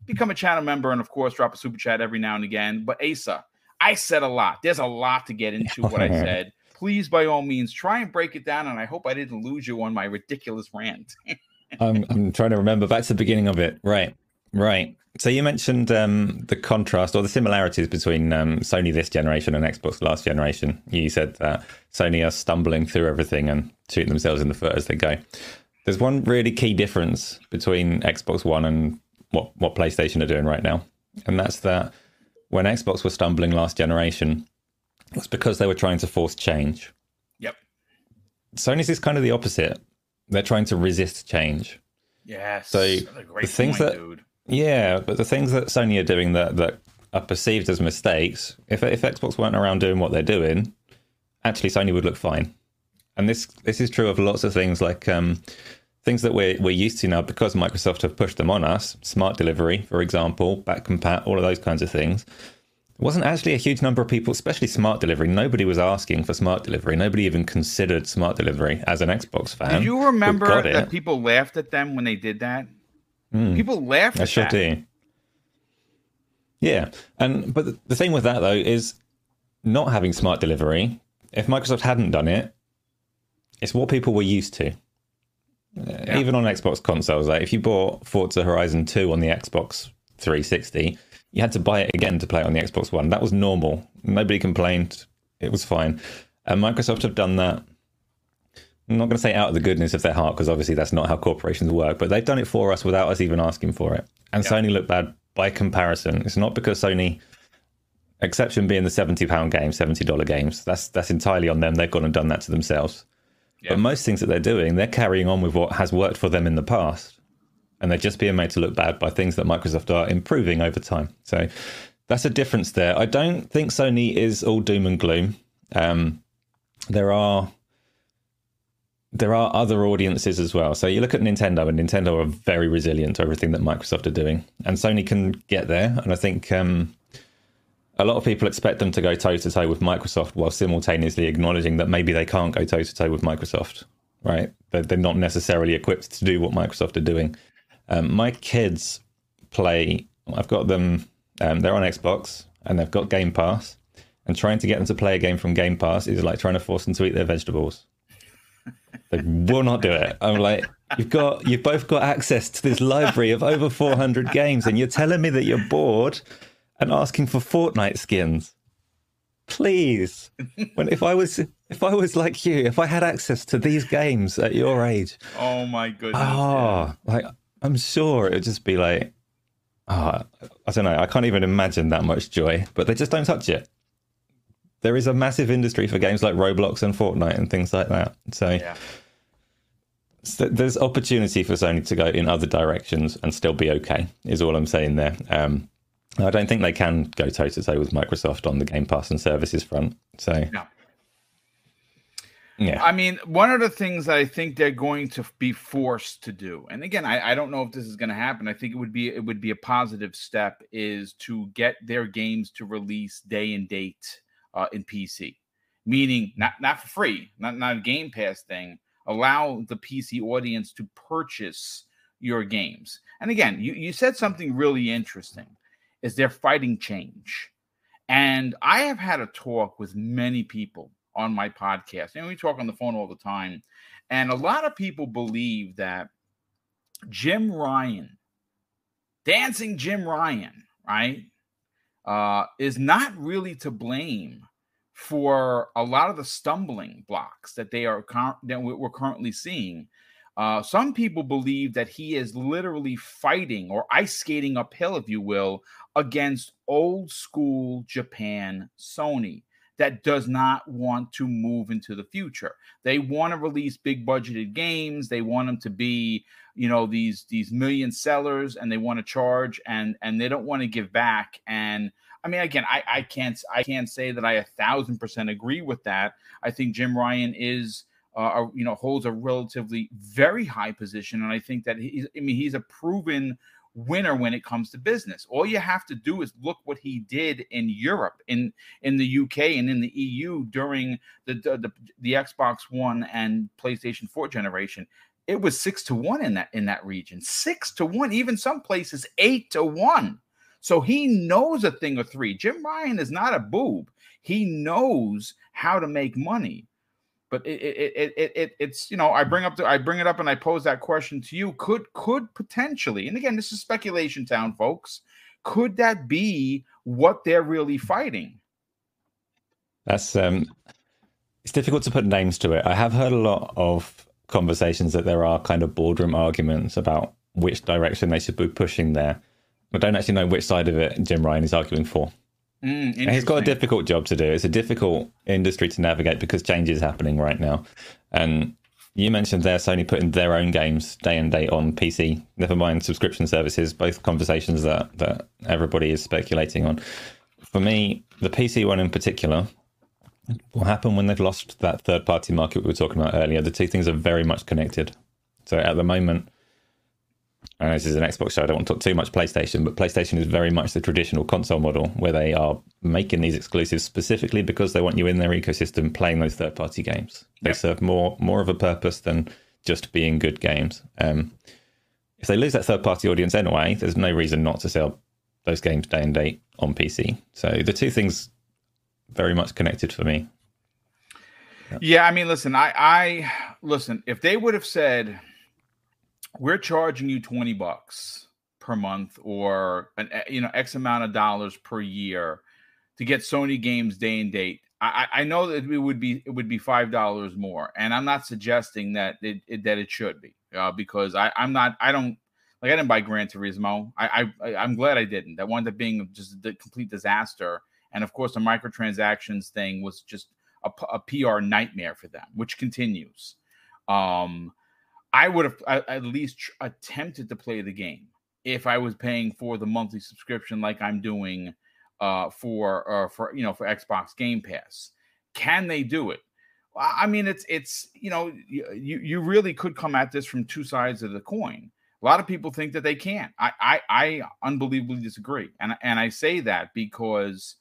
become a channel member and of course drop a super chat every now and again. But Asa, I said a lot. There's a lot to get into what I said. Please, by all means, try and break it down. And I hope I didn't lose you on my ridiculous rant. I'm, I'm trying to remember back to the beginning of it. Right, right. So you mentioned um, the contrast or the similarities between um, Sony this generation and Xbox last generation. You said that Sony are stumbling through everything and shooting themselves in the foot as they go. There's one really key difference between Xbox One and what, what PlayStation are doing right now, and that's that when Xbox was stumbling last generation, it was because they were trying to force change. Yep. Sony's is kind of the opposite. They're trying to resist change. Yes. So the things point, that dude. yeah, but the things that Sony are doing that that are perceived as mistakes, if if Xbox weren't around doing what they're doing, actually Sony would look fine. And this this is true of lots of things like um, things that we're we're used to now because Microsoft have pushed them on us. Smart delivery, for example, back compat, all of those kinds of things. It wasn't actually a huge number of people, especially smart delivery. Nobody was asking for smart delivery. Nobody even considered smart delivery as an Xbox fan. Do you remember that people laughed at them when they did that? Mm. People laughed. I sure that. do. Yeah, and but the thing with that though is not having smart delivery. If Microsoft hadn't done it, it's what people were used to. Yeah. Even on Xbox consoles, like if you bought Forza Horizon 2 on the Xbox 360, you had to buy it again to play it on the Xbox One. That was normal. Nobody complained. It was fine. And Microsoft have done that. I'm not going to say out of the goodness of their heart because obviously that's not how corporations work, but they've done it for us without us even asking for it. And yeah. Sony looked bad by comparison. It's not because Sony, exception being the seventy pound games, seventy dollar games. That's that's entirely on them. They've gone and done that to themselves. Yeah. But most things that they're doing, they're carrying on with what has worked for them in the past and they're just being made to look bad by things that Microsoft are improving over time. So that's a difference there. I don't think Sony is all doom and gloom. Um, there are there are other audiences as well. So you look at Nintendo, and Nintendo are very resilient to everything that Microsoft are doing, and Sony can get there. And I think um, a lot of people expect them to go toe to toe with Microsoft, while simultaneously acknowledging that maybe they can't go toe to toe with Microsoft. Right? They're, they're not necessarily equipped to do what Microsoft are doing. Um, my kids play. I've got them. Um, they're on Xbox and they've got Game Pass. And trying to get them to play a game from Game Pass is like trying to force them to eat their vegetables. They will not do it. I'm like, you've got, you've both got access to this library of over 400 games, and you're telling me that you're bored and asking for Fortnite skins. Please, when if I was if I was like you, if I had access to these games at your age, oh my goodness, oh, yeah. like I'm sure it'd just be like, oh, I don't know. I can't even imagine that much joy, but they just don't touch it. There is a massive industry for games like Roblox and Fortnite and things like that. So, yeah. so there's opportunity for Sony to go in other directions and still be okay, is all I'm saying there. Um, I don't think they can go toe to toe with Microsoft on the Game Pass and services front. So, no. Yeah. I mean, one of the things that I think they're going to be forced to do, and again, I, I don't know if this is going to happen. I think it would be it would be a positive step is to get their games to release day and date uh, in PC, meaning not not for free, not not a Game Pass thing. Allow the PC audience to purchase your games. And again, you, you said something really interesting is they're fighting change. And I have had a talk with many people on my podcast. And we talk on the phone all the time. And a lot of people believe that Jim Ryan, dancing Jim Ryan, right, uh, is not really to blame for a lot of the stumbling blocks that they are that we're currently seeing. Uh, some people believe that he is literally fighting or ice skating uphill, if you will, against old school Japan Sony that does not want to move into the future. They want to release big budgeted games. They want them to be, you know, these these million sellers, and they want to charge, and and they don't want to give back. And I mean, again, I I can't I can't say that I a thousand percent agree with that. I think Jim Ryan is. Uh, you know, holds a relatively very high position, and I think that he's. I mean, he's a proven winner when it comes to business. All you have to do is look what he did in Europe, in in the UK, and in the EU during the the, the, the Xbox One and PlayStation 4 generation. It was six to one in that in that region. Six to one, even some places eight to one. So he knows a thing or three. Jim Ryan is not a boob. He knows how to make money but it, it, it, it, it's you know I bring up the, I bring it up and I pose that question to you. Could could potentially, and again, this is speculation town, folks. Could that be what they're really fighting? That's um, it's difficult to put names to it. I have heard a lot of conversations that there are kind of boardroom arguments about which direction they should be pushing there. I don't actually know which side of it Jim Ryan is arguing for. Mm, he's got a difficult job to do. It's a difficult industry to navigate because change is happening right now. And you mentioned there Sony putting their own games day and date on PC, never mind subscription services, both conversations that, that everybody is speculating on. For me, the PC one in particular, will happen when they've lost that third party market we were talking about earlier. The two things are very much connected. So at the moment, and this is an Xbox show, I don't want to talk too much PlayStation, but PlayStation is very much the traditional console model where they are making these exclusives specifically because they want you in their ecosystem playing those third party games. They yep. serve more more of a purpose than just being good games. Um, if they lose that third party audience anyway, there's no reason not to sell those games day and date on PC. So the two things very much connected for me. Yeah, yeah I mean, listen, I, I listen. If they would have said we're charging you 20 bucks per month or an you know x amount of dollars per year to get sony games day and date. I i know that it would be it would be five dollars more and i'm not suggesting that it, it, that it should be uh, because i i'm not i don't like i didn't buy gran turismo. I, I i'm glad i didn't. That wound up being just a complete disaster and of course the microtransactions thing was just a, a pr nightmare for them which continues. Um I would have at least attempted to play the game if I was paying for the monthly subscription like I'm doing uh, for uh, for you know for Xbox Game Pass. Can they do it? I mean, it's it's you know you you really could come at this from two sides of the coin. A lot of people think that they can't. I I, I unbelievably disagree, and and I say that because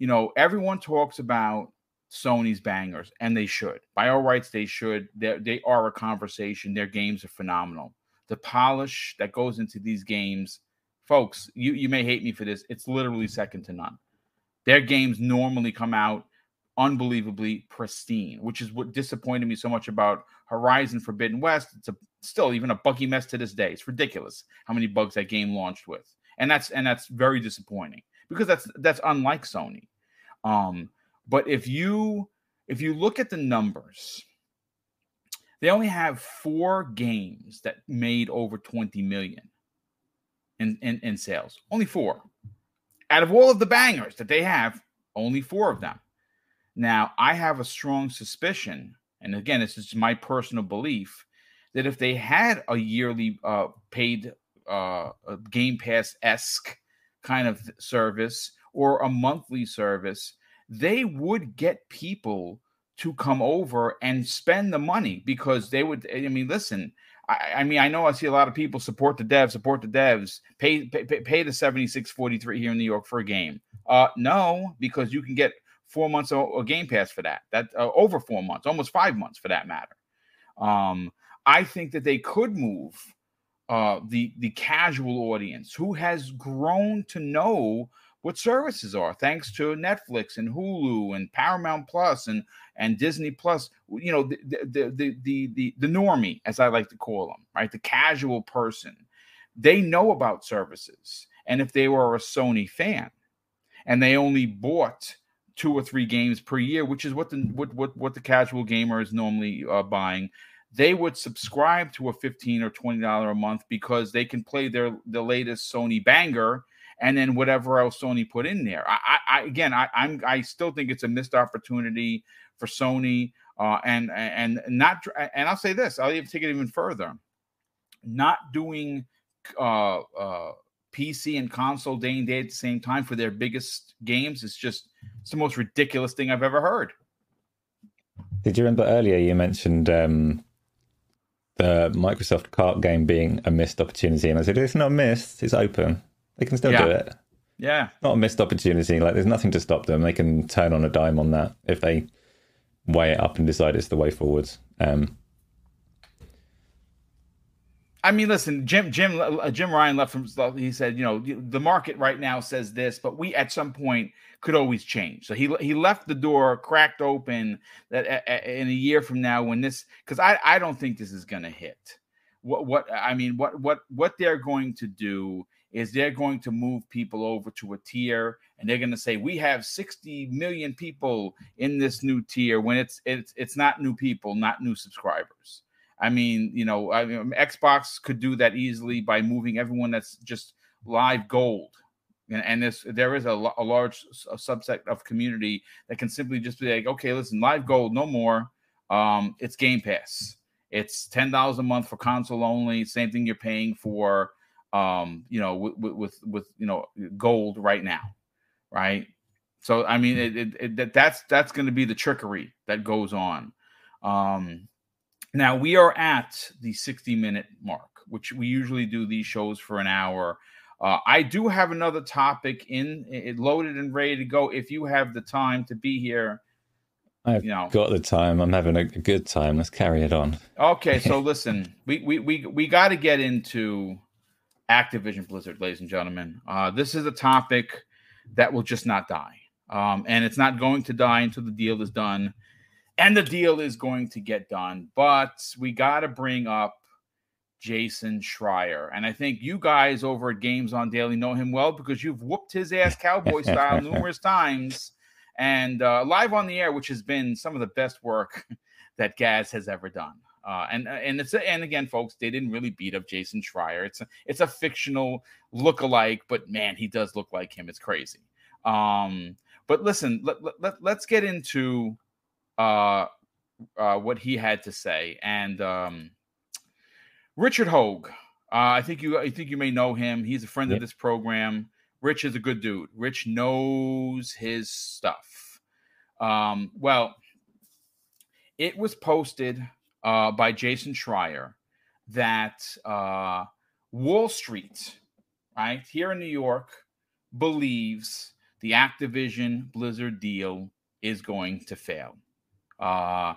you know everyone talks about Sony's bangers, and they should. By all rights, they should. They're, they are a conversation. Their games are phenomenal. The polish that goes into these games, folks, you, you may hate me for this. It's literally second to none. Their games normally come out unbelievably pristine, which is what disappointed me so much about Horizon Forbidden West. It's a, still even a buggy mess to this day. It's ridiculous how many bugs that game launched with, and that's and that's very disappointing because that's that's unlike Sony. Um, but if you if you look at the numbers, they only have four games that made over 20 million in, in, in sales. Only four. Out of all of the bangers that they have, only four of them. Now, I have a strong suspicion, and again, this is my personal belief, that if they had a yearly uh, paid uh, Game Pass esque kind of service or a monthly service, they would get people to come over and spend the money because they would. I mean, listen. I, I mean, I know I see a lot of people support the devs, support the devs, pay pay, pay the seventy six forty three here in New York for a game. Uh, no, because you can get four months of a Game Pass for that. That uh, over four months, almost five months for that matter. Um, I think that they could move uh, the the casual audience who has grown to know what services are thanks to Netflix and Hulu and Paramount Plus and and Disney Plus. You know, the the the the the, the normie, as I like to call them, right? The casual person. They know about services, and if they were a Sony fan, and they only bought two or three games per year, which is what the what what, what the casual gamer is normally uh, buying they would subscribe to a 15 or 20 dollar a month because they can play their the latest Sony banger and then whatever else Sony put in there. I, I again, I, I'm I still think it's a missed opportunity for Sony, uh, and and not and I'll say this, I'll even take it even further, not doing uh, uh, PC and console day and day at the same time for their biggest games is just it's the most ridiculous thing I've ever heard. Did you remember earlier you mentioned um, the Microsoft Kart game being a missed opportunity? And I said, it's not missed, it's open. They can still yeah. do it. Yeah. Not a missed opportunity. Like there's nothing to stop them. They can turn on a dime on that if they weigh it up and decide it's the way forwards. Um, I mean, listen, Jim, Jim, uh, Jim Ryan left from. He said, you know, the market right now says this, but we at some point could always change. So he he left the door cracked open that in a year from now, when this, because I I don't think this is going to hit. What what I mean, what what what they're going to do is they're going to move people over to a tier and they're going to say we have 60 million people in this new tier when it's it's it's not new people not new subscribers. I mean you know I mean, xbox could do that easily by moving everyone that's just live gold. And, and this there is a, a large a subset of community that can simply just be like okay listen live gold no more. Um it's game pass. It's $10 a month for console only same thing you're paying for um, you know, with, with, with, you know, gold right now, right? So I mean, it, it, it, that's that's going to be the trickery that goes on. Um, Now we are at the 60 minute mark, which we usually do these shows for an hour. Uh, I do have another topic in it loaded and ready to go. If you have the time to be here, I've you know. got the time. I'm having a good time. Let's carry it on. Okay, so listen, we we we we got to get into Activision Blizzard, ladies and gentlemen. Uh, this is a topic that will just not die, um, and it's not going to die until the deal is done, and the deal is going to get done. But we got to bring up Jason Schreier. And I think you guys over at Games on Daily know him well because you've whooped his ass cowboy style numerous times and uh, live on the air, which has been some of the best work that Gaz has ever done. Uh, and uh, and it's and again, folks, they didn't really beat up Jason Schreier. It's a, it's a fictional look-alike, but man, he does look like him. It's crazy. Um, but listen, let, let, let's get into uh, uh, what he had to say. And um, Richard Hoeg, uh, I think you I think you may know him. He's a friend yep. of this program. Rich is a good dude. Rich knows his stuff. Um, well, it was posted uh, by Jason Schreier that uh, Wall Street, right here in New York, believes the Activision Blizzard deal is going to fail. Uh,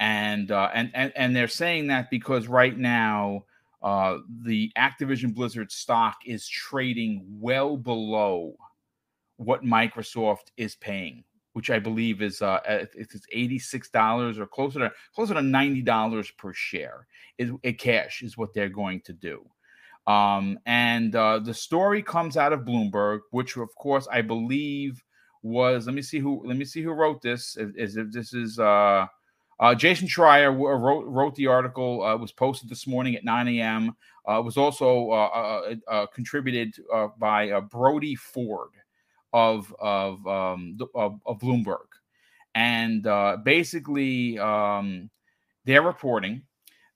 and, uh, and and and they're saying that because right now uh, the Activision Blizzard stock is trading well below what Microsoft is paying, which I believe is uh, it's eighty six dollars or closer to closer to ninety dollars per share. Is it cash is what they're going to do. Um, and uh, the story comes out of Bloomberg, which of course I believe was. Let me see who. Let me see who wrote this. Is if this is uh uh, Jason Schreier wrote, wrote the article, uh, was posted this morning at 9 a.m. Uh, was also uh, uh, uh, contributed by Brody Ford of of, um, of, of Bloomberg, and basically um, they're reporting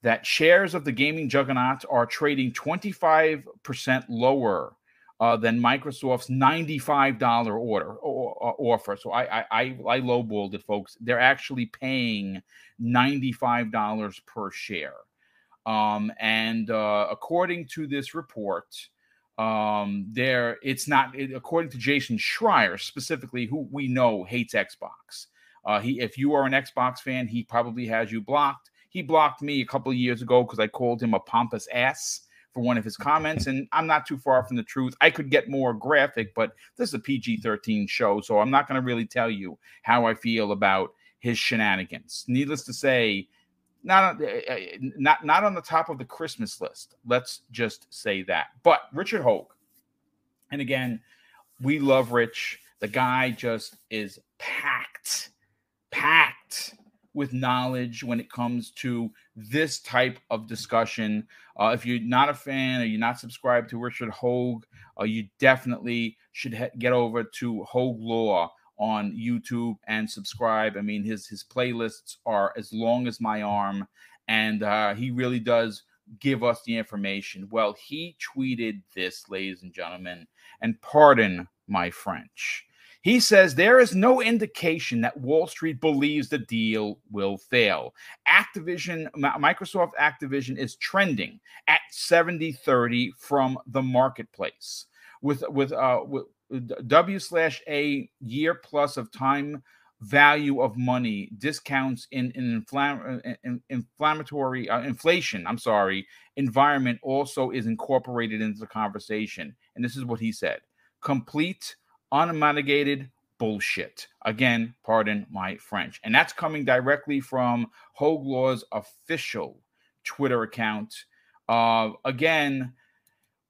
that shares of the gaming juggernaut are trading 25% lower uh, than Microsoft's $95 order or, or, offer. So I, I I I lowballed it, folks. They're actually paying $95 per share. Um, and uh, according to this report, um, there it's not it, according to Jason Schreier specifically, who we know hates Xbox. Uh, he, if you are an Xbox fan, he probably has you blocked. He blocked me a couple years ago because I called him a pompous ass for one of his comments, and I'm not too far from the truth. I could get more graphic, but this is a PG 13 show, so I'm not going to really tell you how I feel about his shenanigans. Needless to say, not uh, uh, not not on the top of the Christmas list. Let's just say that. But Richard Hoeg, and again, we love Rich. The guy just is packed, packed with knowledge when it comes to this type of discussion. Uh, if you're not a fan or you're not subscribed to Richard Hoeg, uh, you definitely should get over to Hoeg Law on YouTube and subscribe. I mean, his his playlists are as long as my arm, and uh, he really does give us the information. Well, he tweeted this, ladies and gentlemen, and pardon my French. He says there is no indication that Wall Street believes the deal will fail. Activision, Microsoft Activision is trending at 70 30 from the marketplace. With, with, uh, with W slash A year plus of time value of money discounts in uh, in, inflammatory uh, inflation i'm sorry environment also is incorporated into the conversation and this is what he said complete unmitigated bullshit. Again, pardon my French. And that's coming directly from Hoeg Law's official Twitter account. Uh, again,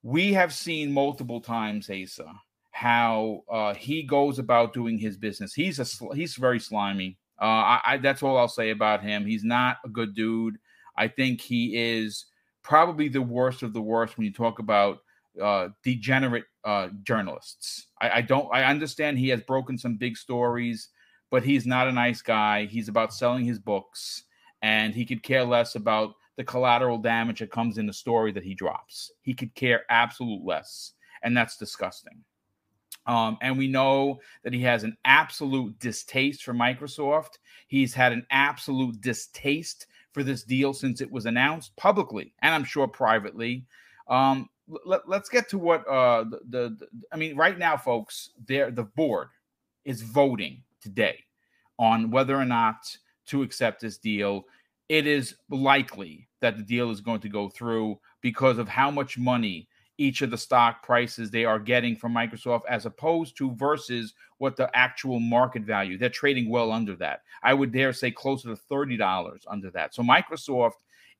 we have seen multiple times, Asa, how uh, he goes about doing his business. He's a he's very slimy. Uh, I, I, that's all I'll say about him. He's not a good dude. I think he is probably the worst of the worst when you talk about uh, degenerate uh, journalists. I, I don't. I understand he has broken some big stories, but he's not a nice guy. He's about selling his books, and he could care less about the collateral damage that comes in the story that he drops. He could care absolute less, and that's disgusting. Um, and we know that he has an absolute distaste for Microsoft. He's had an absolute distaste for this deal since it was announced publicly and I'm sure privately. Um, let, us get to what uh, the, the, the, I mean, right now, folks, there the board is voting today on whether or not to accept this deal. It is likely that the deal is going to go through because of how much money each of the stock prices they are getting from Microsoft as opposed to versus what the actual market value. They're trading well under that. I would dare say closer to $30 under that. So Microsoft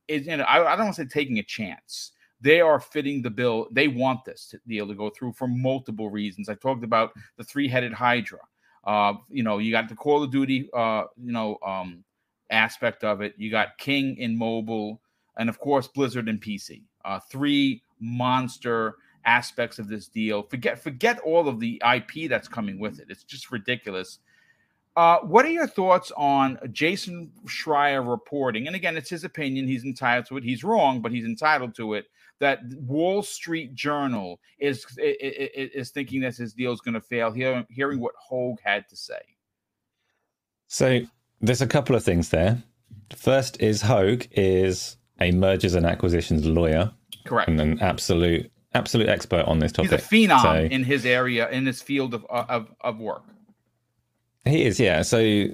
is, you know, I, I don't want to say taking a chance. They are fitting the bill. They want this deal to go through for multiple reasons. I talked about the three-headed Hydra. Uh, you know, you got the Call of Duty, uh, you know, um, aspect of it. You got King in mobile, and of course Blizzard and PC. Uh, three monster aspects of this deal. Forget forget all of the IP that's coming with it. It's just ridiculous. Uh, what are your thoughts on Jason Schreier reporting? And again, it's his opinion. He's entitled to it. He's wrong, but he's entitled to it. That Wall Street Journal is is, is thinking that his deal is going to fail. Hearing, hearing what Hoeg had to say. So there's a couple of things there. First is Hoeg is a mergers and acquisitions lawyer Correct. And an absolute absolute expert on this topic. He's a phenom so, in his area, in his field of, of of work. He is, yeah. So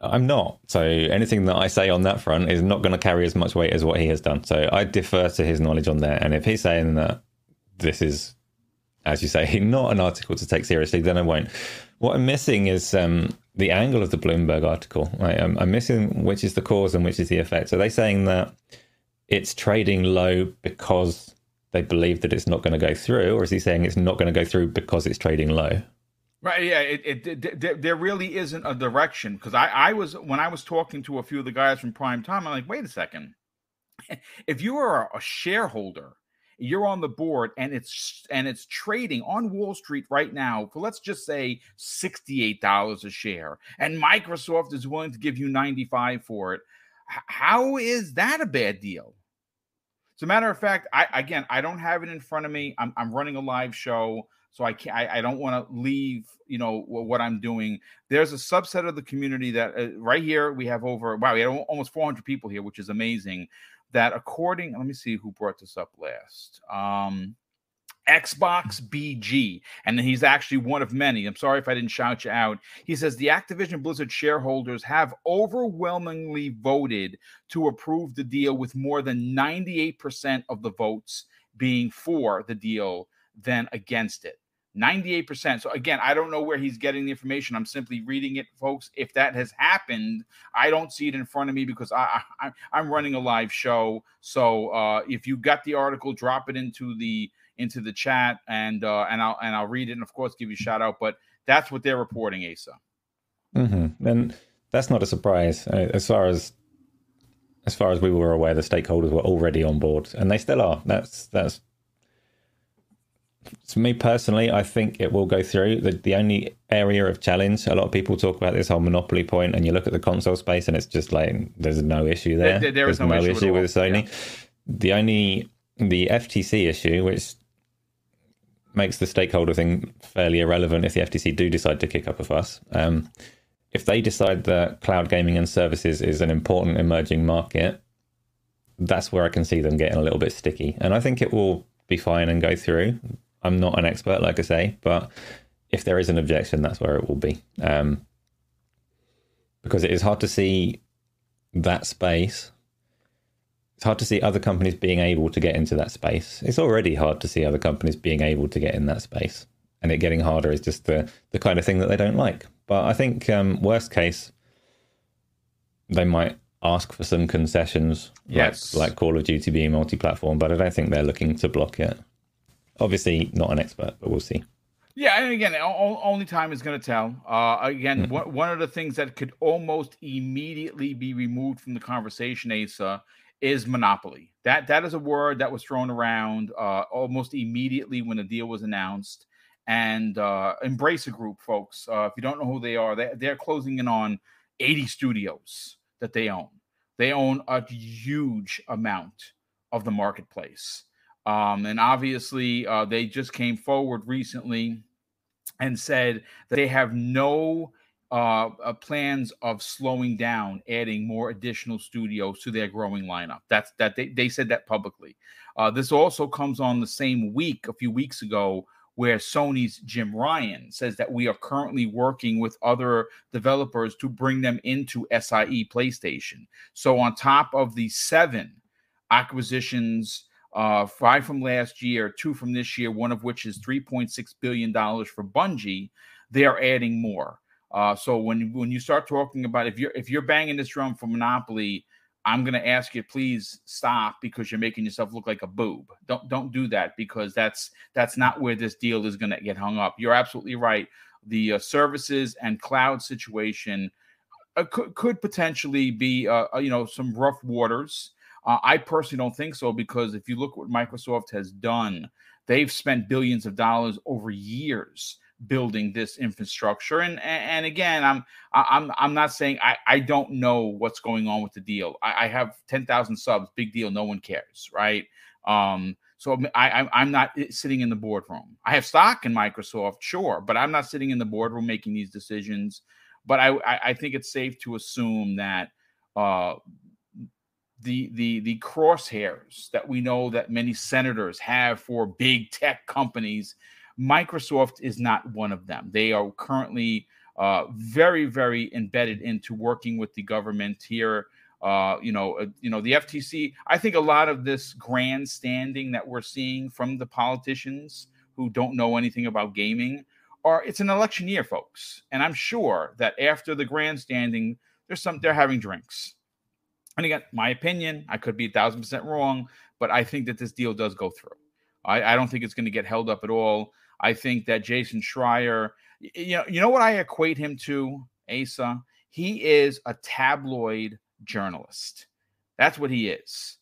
I'm not. So anything that I say on that front is not going to carry as much weight as what he has done. So I defer to his knowledge on there. And if he's saying that this is, as you say, not an article to take seriously, then I won't. What I'm missing is um, the angle of the Bloomberg article. Right? I'm, I'm missing which is the cause and which is the effect. Are they're saying that it's trading low because they believe that it's not going to go through, or is he saying it's not going to go through because it's trading low? Right. Yeah. It, it, it there really isn't a direction because I, I was when I was talking to a few of the guys from Prime Time, I'm like, wait a second. If you are a shareholder, you're on the board, and it's and it's trading on Wall Street right now for let's just say sixty eight dollars a share, and Microsoft is willing to give you ninety five for it. How is that a bad deal? As a matter of fact, I again I don't have it in front of me. I'm, I'm running a live show, so I can't. I, I don't want to leave. You know what I'm doing. There's a subset of the community that uh, right here we have over. Wow, we have almost 400 people here, which is amazing. That according, let me see who brought this up last. Um, Xbox BG, and he's actually one of many. I'm sorry if I didn't shout you out. He says the Activision Blizzard shareholders have overwhelmingly voted to approve the deal, with more than 98% of the votes being for the deal than against it. 98%. So again, I don't know where he's getting the information. I'm simply reading it, folks. If that has happened, I don't see it in front of me because I, I am running a live show. So uh, if you got the article, drop it into the into the chat and uh, and I'll and I'll read it and of course give you a shout out. But that's what they're reporting, Asa. Mm-hmm. And that's not a surprise uh, as far as as far as we were aware. The stakeholders were already on board, and they still are. That's that's. To me personally, I think it will go through. The, the only area of challenge, a lot of people talk about this whole monopoly point, and you look at the console space, and it's just like there's no issue there. there, there there's no, no issue, issue with Sony. Yeah. The only the FTC issue, which makes the stakeholder thing fairly irrelevant if the FTC do decide to kick up a fuss. Um, if they decide that cloud gaming and services is an important emerging market, that's where I can see them getting a little bit sticky. And I think it will be fine and go through. I'm not an expert, like I say, but if there is an objection, that's where it will be. Um, because it is hard to see that space it's hard to see other companies being able to get into that space. It's already hard to see other companies being able to get in that space, and it getting harder is just the the kind of thing that they don't like. But I think um, worst case, they might ask for some concessions, yes. like, like Call of Duty being multi-platform. But I don't think they're looking to block it. Obviously, not an expert, but we'll see. Yeah, and again, only time is going to tell. Uh, again, mm-hmm. one of the things that could almost immediately be removed from the conversation, Asa, is monopoly. That that is a word that was thrown around uh, almost immediately when the deal was announced. And uh, Embracer Group, folks, uh, if you don't know who they are, they, they're closing in on 80 studios that they own. They own a huge amount of the marketplace. Um, and obviously, uh, they just came forward recently and said that they have no uh, uh, plans of slowing down, adding more additional studios to their growing lineup. That's that they, they said that publicly. Uh, this also comes on the same week, a few weeks ago, where Sony's Jim Ryan says that we are currently working with other developers to bring them into SIE PlayStation. So on top of the seven acquisitions uh, five from last year, two from this year, one of which is $3.6 billion for Bungie. They are adding more. Uh, so when when you start talking about if you're if you're banging this drum for Monopoly, I'm gonna ask you please stop because you're making yourself look like a boob. Don't don't do that because that's that's not where this deal is gonna get hung up. You're absolutely right. The uh, services and cloud situation uh, could could potentially be uh, uh you know some rough waters. Uh, I personally don't think so because if you look what Microsoft has done, they've spent billions of dollars over years building this infrastructure. And and again, I'm I'm I'm not saying I I don't know what's going on with the deal. I, I have ten thousand subs, big deal. No one cares, right? Um, so I I'm not sitting in the boardroom. I have stock in Microsoft, sure, but I'm not sitting in the boardroom making these decisions. But I I think it's safe to assume that uh, the the the crosshairs that we know that many senators have for big tech companies Microsoft is not one of them. They are currently uh, very, very embedded into working with the government here. Uh, you know, uh, you know, the FTC. I think a lot of this grandstanding that we're seeing from the politicians who don't know anything about gaming are it's an election year, folks, and I'm sure that after the grandstanding, there's some they're having drinks. And again, my opinion, I could be a thousand percent wrong, but I think that this deal does go through. I, I don't think it's going to get held up at all. I think that Jason Schreier, you know, you know what I equate him to, Asa? He is a tabloid journalist. That's what he is.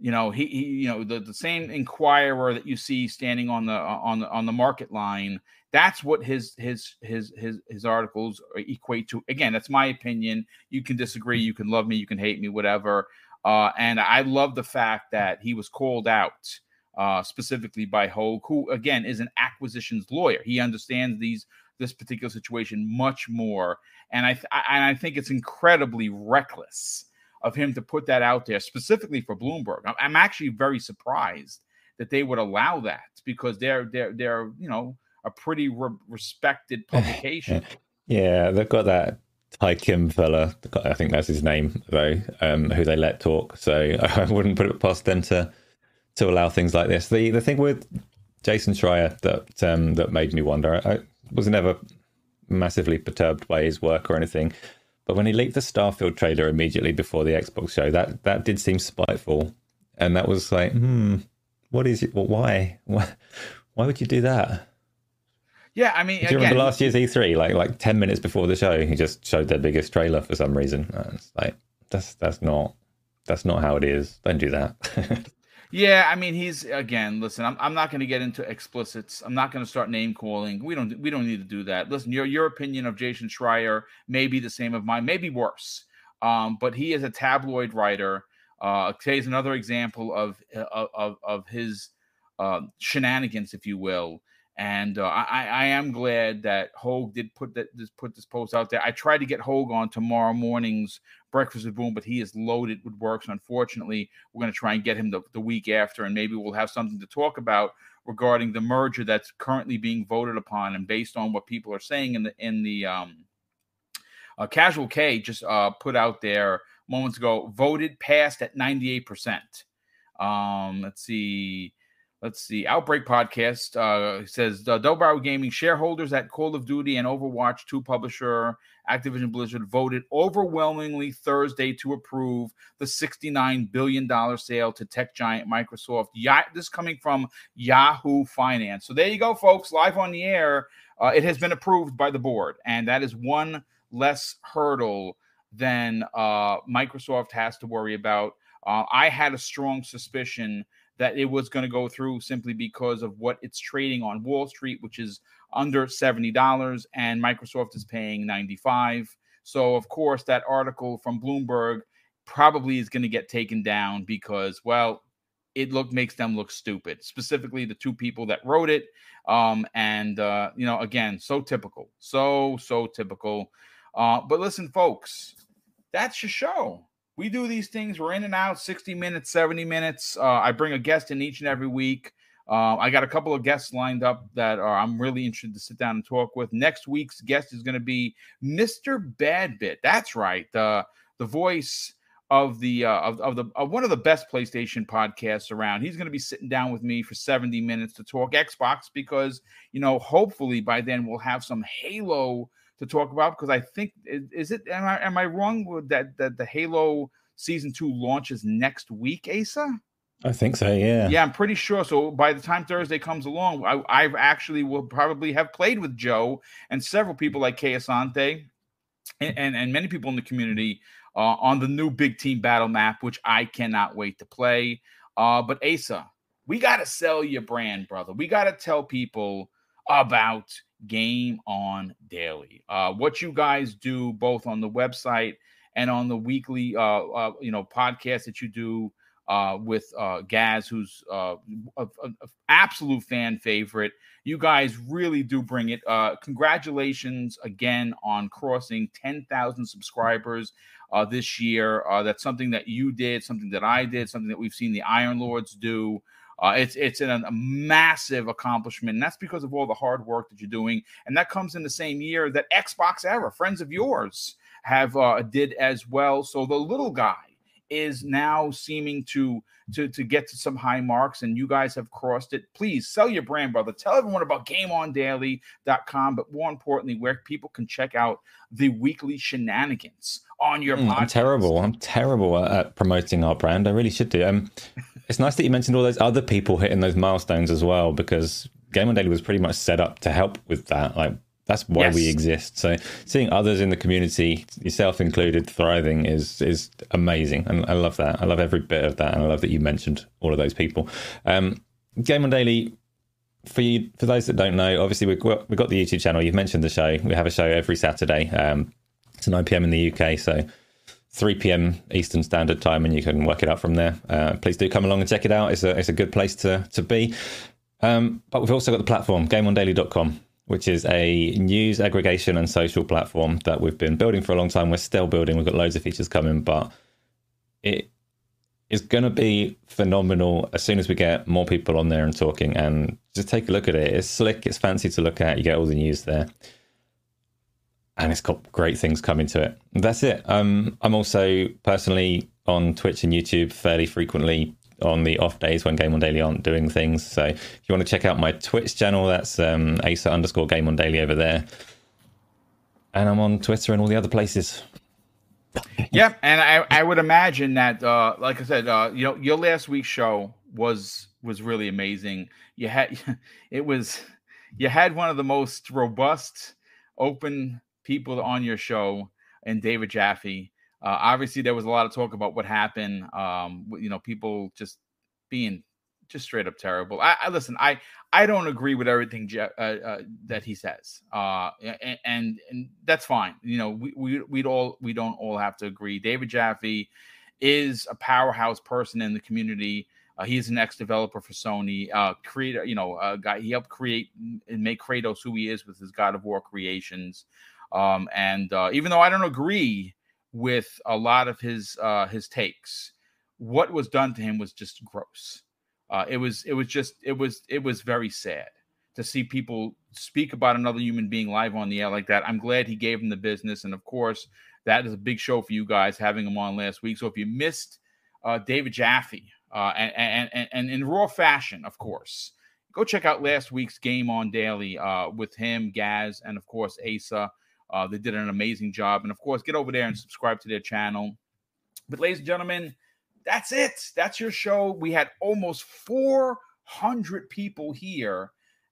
You know, he, he you know, the, the same Enquirer that you see standing on the on the on the market line. That's what his his his his his articles equate to. Again, that's my opinion. You can disagree, you can love me, you can hate me, whatever. Uh, and I love the fact that he was called out uh, specifically by Hoeg, who again is an acquisitions lawyer. He understands these this particular situation much more, and I, th- I and I think it's incredibly reckless of him to put that out there specifically for Bloomberg. I'm actually very surprised that they would allow that because they're they're they're you know a pretty re- respected publication. yeah, they've got that Ty Kim fella. I think that's his name though, um, who they let talk. So I wouldn't put it past them to to allow things like this. The the thing with Jason Schreier that um, that made me wonder. I, was never massively perturbed by his work or anything, but when he leaked the Starfield trailer immediately before the Xbox show, that that did seem spiteful, and that was like, hmm, what is it? Well, why? why? Why would you do that? Yeah, I mean, do you again, remember last year's E3? Like, like ten minutes before the show, he just showed their biggest trailer for some reason. And it's like that's that's not that's not how it is. Don't do that. Yeah, I mean, he's again. Listen, I'm, I'm not going to get into explicits. I'm not going to start name calling. We don't we don't need to do that. Listen, your your opinion of Jason Schreier may be the same of mine, maybe worse. Um, but he is a tabloid writer. Uh, today's another example of of of his uh, shenanigans, if you will. And uh, I, I am glad that Hoeg did put that this put this post out there. I tried to get Hoeg on tomorrow morning's Breakfast with Boom, but he is loaded with work. So unfortunately, we're going to try and get him the, the week after, and maybe we'll have something to talk about regarding the merger that's currently being voted upon, and based on what people are saying in the in the um, uh, Casual K just uh, put out there moments ago, voted passed at ninety eight percent. Um, let's see. Let's see. Outbreak Podcast uh, says the Double Gaming shareholders at Call of Duty and Overwatch 2 publisher Activision Blizzard voted overwhelmingly Thursday to approve the $69 billion sale to tech giant Microsoft. Yeah, this coming from Yahoo Finance. So there you go, folks, live on the air. Uh, it has been approved by the board, and that is one less hurdle than uh, Microsoft has to worry about. Uh, I had a strong suspicion that it was going to go through simply because of what it's trading on Wall Street, which is under $70 and Microsoft is paying 95. So of course that article from Bloomberg probably is going to get taken down because well it look makes them look stupid specifically the two people that wrote it um and uh you know again so typical so so typical Uh, but listen, folks, that's your show. We do these things. We're in and out, 60 minutes, 70 minutes. Uh, I bring a guest in each and every week. Uh, I got a couple of guests lined up that are I'm really interested to sit down and talk with. Next week's guest is going to be Mr. Badbit. That's right, the the voice of the uh, of, of the of one of the best PlayStation podcasts around. He's going to be sitting down with me for 70 minutes to talk Xbox because you know hopefully by then we'll have some Halo to talk about because I think is it am I am I wrong with that that the Halo season two launches next week, Asa? I think so, yeah. Yeah, I'm pretty sure. So by the time Thursday comes along, I, I've actually will probably have played with Joe and several people like Kay Asante and, and, and many people in the community uh, on the new Big Team Battle map, which I cannot wait to play. Uh, but Asa, we got to sell your brand, brother. We got to tell people about Game On Daily. Uh, what you guys do both on the website and on the weekly, uh, uh, you know, podcast that you do uh, with uh, Gaz, who's uh, a, a, a absolute fan favorite. You guys really do bring it. Uh, congratulations again on crossing 10,000 subscribers uh, this year. Uh, that's something that you did, something that I did, something that we've seen the Iron Lords do. Uh, it's it's an, a massive accomplishment, and that's because of all the hard work that you're doing, and that comes in the same year that Xbox Era, friends of yours, have uh, did as well. So the little guy is now seeming to to to get to some high marks and you guys have crossed it. Please sell your brand brother. Tell everyone about gameondaily.com but more importantly where people can check out the weekly shenanigans on your mm, i'm terrible. I'm terrible at promoting our brand. I really should do. Um it's nice that you mentioned all those other people hitting those milestones as well because game on daily was pretty much set up to help with that like that's why yes. we exist. So seeing others in the community, yourself included, thriving is is amazing, and I love that. I love every bit of that, and I love that you mentioned all of those people. Um, Game on Daily. For you, for those that don't know, obviously we've got, we've got the YouTube channel. You've mentioned the show. We have a show every Saturday. Um, it's 9 p.m. in the UK, so 3 p.m. Eastern Standard Time, and you can work it out from there. Uh, please do come along and check it out. It's a it's a good place to to be. Um, but we've also got the platform gameondaily.com which is a news aggregation and social platform that we've been building for a long time. We're still building. We've got loads of features coming, but it is going to be phenomenal as soon as we get more people on there and talking. And just take a look at it. It's slick. It's fancy to look at. You get all the news there. And it's got great things coming to it. That's it. Um, I'm also personally on Twitch and YouTube fairly frequently on the off days when Game on Daily aren't doing things. So if you want to check out my Twitch channel, that's um, Asa underscore Game on Daily over there. And I'm on Twitter and all the other places. yeah, and I, I would imagine that, uh, like I said, uh, you know, your last week's show was was really amazing. You had it was you had one of the most robust, open people on your show, and David Jaffe. Uh, obviously, there was a lot of talk about what happened. Um, you know, people just being just straight up terrible. I, I listen. I I don't agree with everything Je- uh, uh, that he says, uh, and, and, and that's fine. You know, we we we all we don't all have to agree. David Jaffe is a powerhouse person in the community. Uh, he's an ex-developer for Sony. Uh, creator, you know, uh, guy. He helped create and make Kratos who he is with his God of War creations. Um, and uh, even though I don't agree with a lot of his uh, his takes. What was done to him was just gross. Uh, it was it was just it was it was very sad to see people speak about another human being live on the air like that. I'm glad he gave him the business, and of course, that is a big show for you guys having him on last week. So if you missed uh, David Jaffe uh, and, and and in raw fashion, of course, go check out last week's game on Daily uh, with him, Gaz, and of course Asa. Uh, they did an amazing job. And of course, get over there and subscribe to their channel. But, ladies and gentlemen, that's it. That's your show. We had almost 400 people here.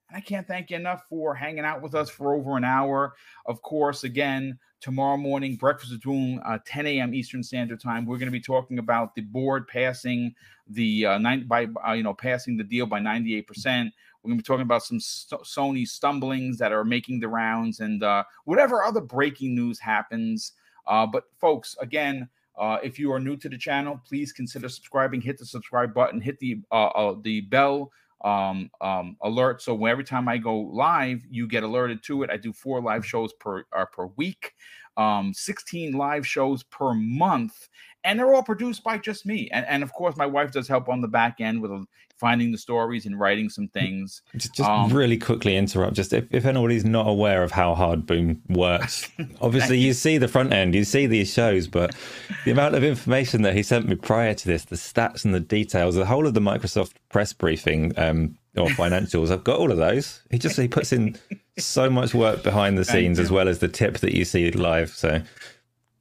And I can't thank you enough for hanging out with us for over an hour. Of course, again, tomorrow morning, breakfast with uh, 10 a.m. Eastern Standard Time. We're going to be talking about the board passing the uh, nine by uh, you know passing the deal by 98 percent. We're going to be talking about some st- Sony stumblings that are making the rounds and uh, whatever other breaking news happens. Uh, but, folks, again, uh, if you are new to the channel, please consider subscribing. Hit the subscribe button. Hit the uh, uh, the bell um, um, alert. So every time I go live, you get alerted to it. I do four live shows per uh, per week. Um, 16 live shows per month and they're all produced by just me. And, and of course, my wife does help on the back end with finding the stories and writing some things. Just, just um, really quickly interrupt. Just if, if anybody's not aware of how hard Boom works, obviously you. you see the front end, you see these shows, but the amount of information that he sent me prior to this, the stats and the details, the whole of the Microsoft press briefing um, or financials, I've got all of those. He just he puts in so much work behind the scenes as well as the tip that you see live. So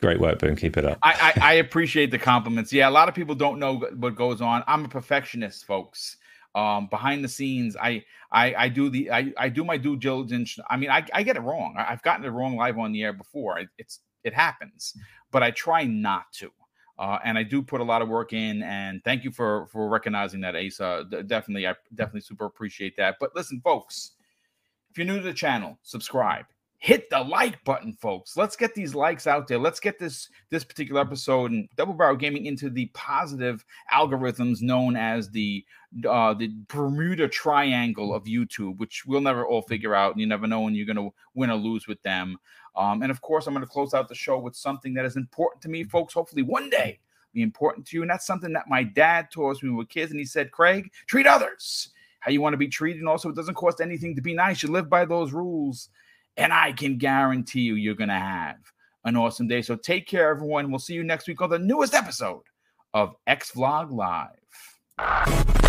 Great work, Boom. Keep it up. I, I, I appreciate the compliments. Yeah, a lot of people don't know what goes on. I'm a perfectionist, folks. Um, behind the scenes, I I I do the I, I do my due diligence. I mean, I, I get it wrong. I, have gotten it wrong live on the air before. It, it's it happens, but I try not to. Uh, and I do put a lot of work in. And thank you for for recognizing that, Asa. D- definitely, I definitely super appreciate that. But listen, folks, if you're new to the channel, subscribe hit the like button folks let's get these likes out there let's get this this particular episode and double barrel gaming into the positive algorithms known as the uh the bermuda triangle of youtube which we'll never all figure out and you never know when you're going to win or lose with them um and of course i'm going to close out the show with something that is important to me folks hopefully one day be important to you and that's something that my dad taught us when we were kids and he said craig treat others how you want to be treated and also it doesn't cost anything to be nice you live by those rules and I can guarantee you, you're going to have an awesome day. So take care, everyone. We'll see you next week on the newest episode of X Vlog Live.